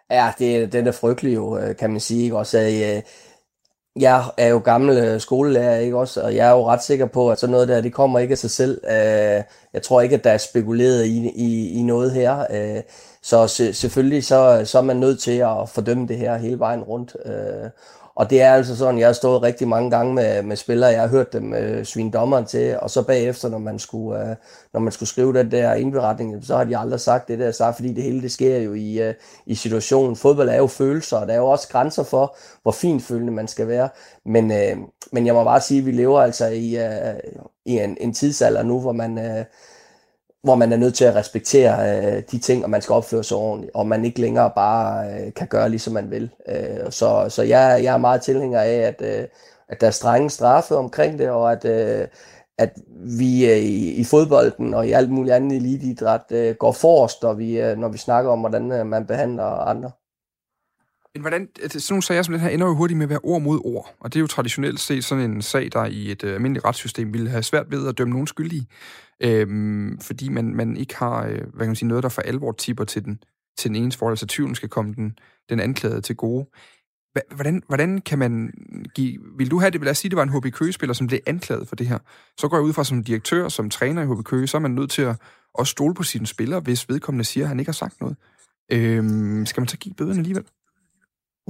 Ja, det, den er frygtelig jo, øh, kan man sige. Ikke? Også, øh, jeg er jo gammel øh, skolelærer, ikke også? Og jeg er jo ret sikker på, at sådan noget der, det kommer ikke af sig selv. Øh, jeg tror ikke, at der er spekuleret i, i, i noget her. Øh, så selvfølgelig så, så er man nødt til at fordømme det her hele vejen rundt. Og det er altså sådan, jeg har stået rigtig mange gange med, med spillere, jeg har hørt dem øh, svine dommeren til, og så bagefter, når man skulle, øh, når man skulle skrive den der indberetning, så har de aldrig sagt det der så fordi det hele det sker jo i, øh, i situationen. Fodbold er jo følelser, og der er jo også grænser for, hvor finfølende man skal være. Men, øh, men jeg må bare sige, at vi lever altså i, øh, i en, en tidsalder nu, hvor man... Øh, hvor man er nødt til at respektere øh, de ting, og man skal opføre sig ordentligt, og man ikke længere bare øh, kan gøre, ligesom man vil. Øh, så så jeg, jeg er meget tilhænger af, at, øh, at der er strenge straffe omkring det, og at, øh, at vi øh, i, i fodbolden og i alt muligt andet eliteidræt øh, går forrest, når vi, øh, når vi snakker om, hvordan øh, man behandler andre. Men hvordan, altså, sådan nogle sager som den her ender jo hurtigt med at være ord mod ord, og det er jo traditionelt set sådan en sag, der i et øh, almindeligt retssystem ville have svært ved at dømme nogen skyldige, øhm, fordi man, man ikke har øh, hvad kan man sige, noget, der for alvor tipper til den, til den ene forhold, så tvivlen skal komme den, den anklagede til gode. Hvordan, hvordan kan man give... Vil du have det, lad os sige, det var en HB Køge-spiller, som blev anklaget for det her. Så går jeg ud fra som direktør, som træner i HB Køge, så er man nødt til at, at stole på sine spillere, hvis vedkommende siger, at han ikke har sagt noget. Øhm, skal man så give bøden alligevel?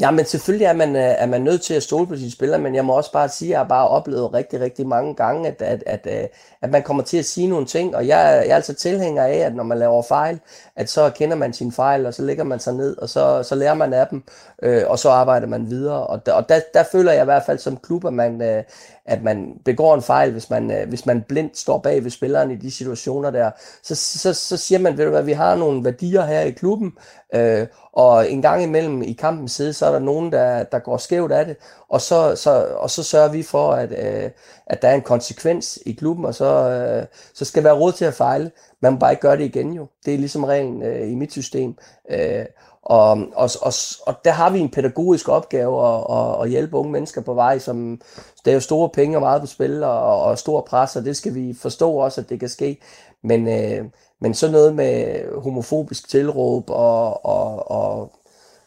Ja, men selvfølgelig er man, øh, er man nødt til at stole på sine spillere, men jeg må også bare sige, at jeg har bare oplevet rigtig, rigtig mange gange, at, at, at, øh, at man kommer til at sige nogle ting, og jeg, jeg er altså tilhænger af, at når man laver fejl, at så kender man sine fejl, og så lægger man sig ned, og så, så lærer man af dem, øh, og så arbejder man videre. Og, der, og der, der føler jeg i hvert fald som klub, at man, øh, at man begår en fejl, hvis man, øh, hvis man blindt står bag ved spilleren i de situationer der. Så, så, så siger man, ved du hvad, vi har nogle værdier her i klubben, øh, og en gang imellem i kampens side, så er der nogen, der, der går skævt af det, og så, så, og så sørger vi for, at, øh, at der er en konsekvens i klubben, og så, øh, så skal være råd til at fejle. Man må bare ikke gøre det igen jo. Det er ligesom reglen øh, i mit system. Øh, og, og, og, og der har vi en pædagogisk opgave at, at, at hjælpe unge mennesker på vej, som der er jo store penge og meget på spil, og, og stor pres, og det skal vi forstå også, at det kan ske. Men, øh, men sådan noget med homofobisk tilråb og, og, og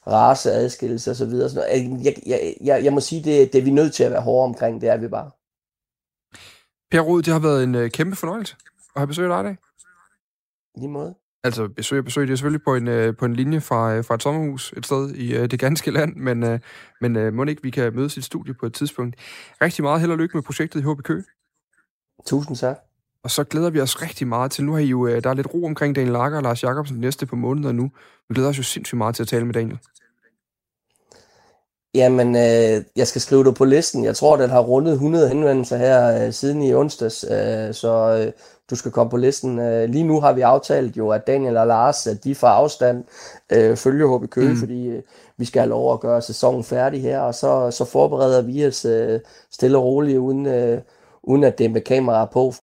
raceadskillelse og så videre. Sådan noget. Jeg, jeg, jeg, jeg må sige, det, det er vi nødt til at være hårde omkring, det er vi bare. Per Rud, det har været en øh, kæmpe fornøjelse at have besøg af dig i dag. Lige måde. Altså besøg og besøg, det er selvfølgelig på en, øh, på en linje fra, øh, fra et sommerhus et sted i øh, det ganske land, men, øh, men øh, må ikke vi kan mødes i et studie på et tidspunkt. Rigtig meget held og lykke med projektet i HB Kø. Tusind tak. Og så glæder vi os rigtig meget til, nu har I jo, øh, der er lidt ro omkring Daniel Lager og Lars Jakobsen de næste på måneder nu. Vi glæder os jo sindssygt meget til at tale med Daniel. Jamen, øh, jeg skal skrive det på listen. Jeg tror, den har rundet 100 henvendelser her øh, siden i onsdags, øh, så øh, du skal komme på listen. Øh, lige nu har vi aftalt jo, at Daniel og Lars, at de får afstand øh, følger HB Køge, mm. fordi øh, vi skal have lov at gøre sæsonen færdig her, og så, så forbereder vi os øh, stille og roligt, uden, øh, uden at det er med kamera på.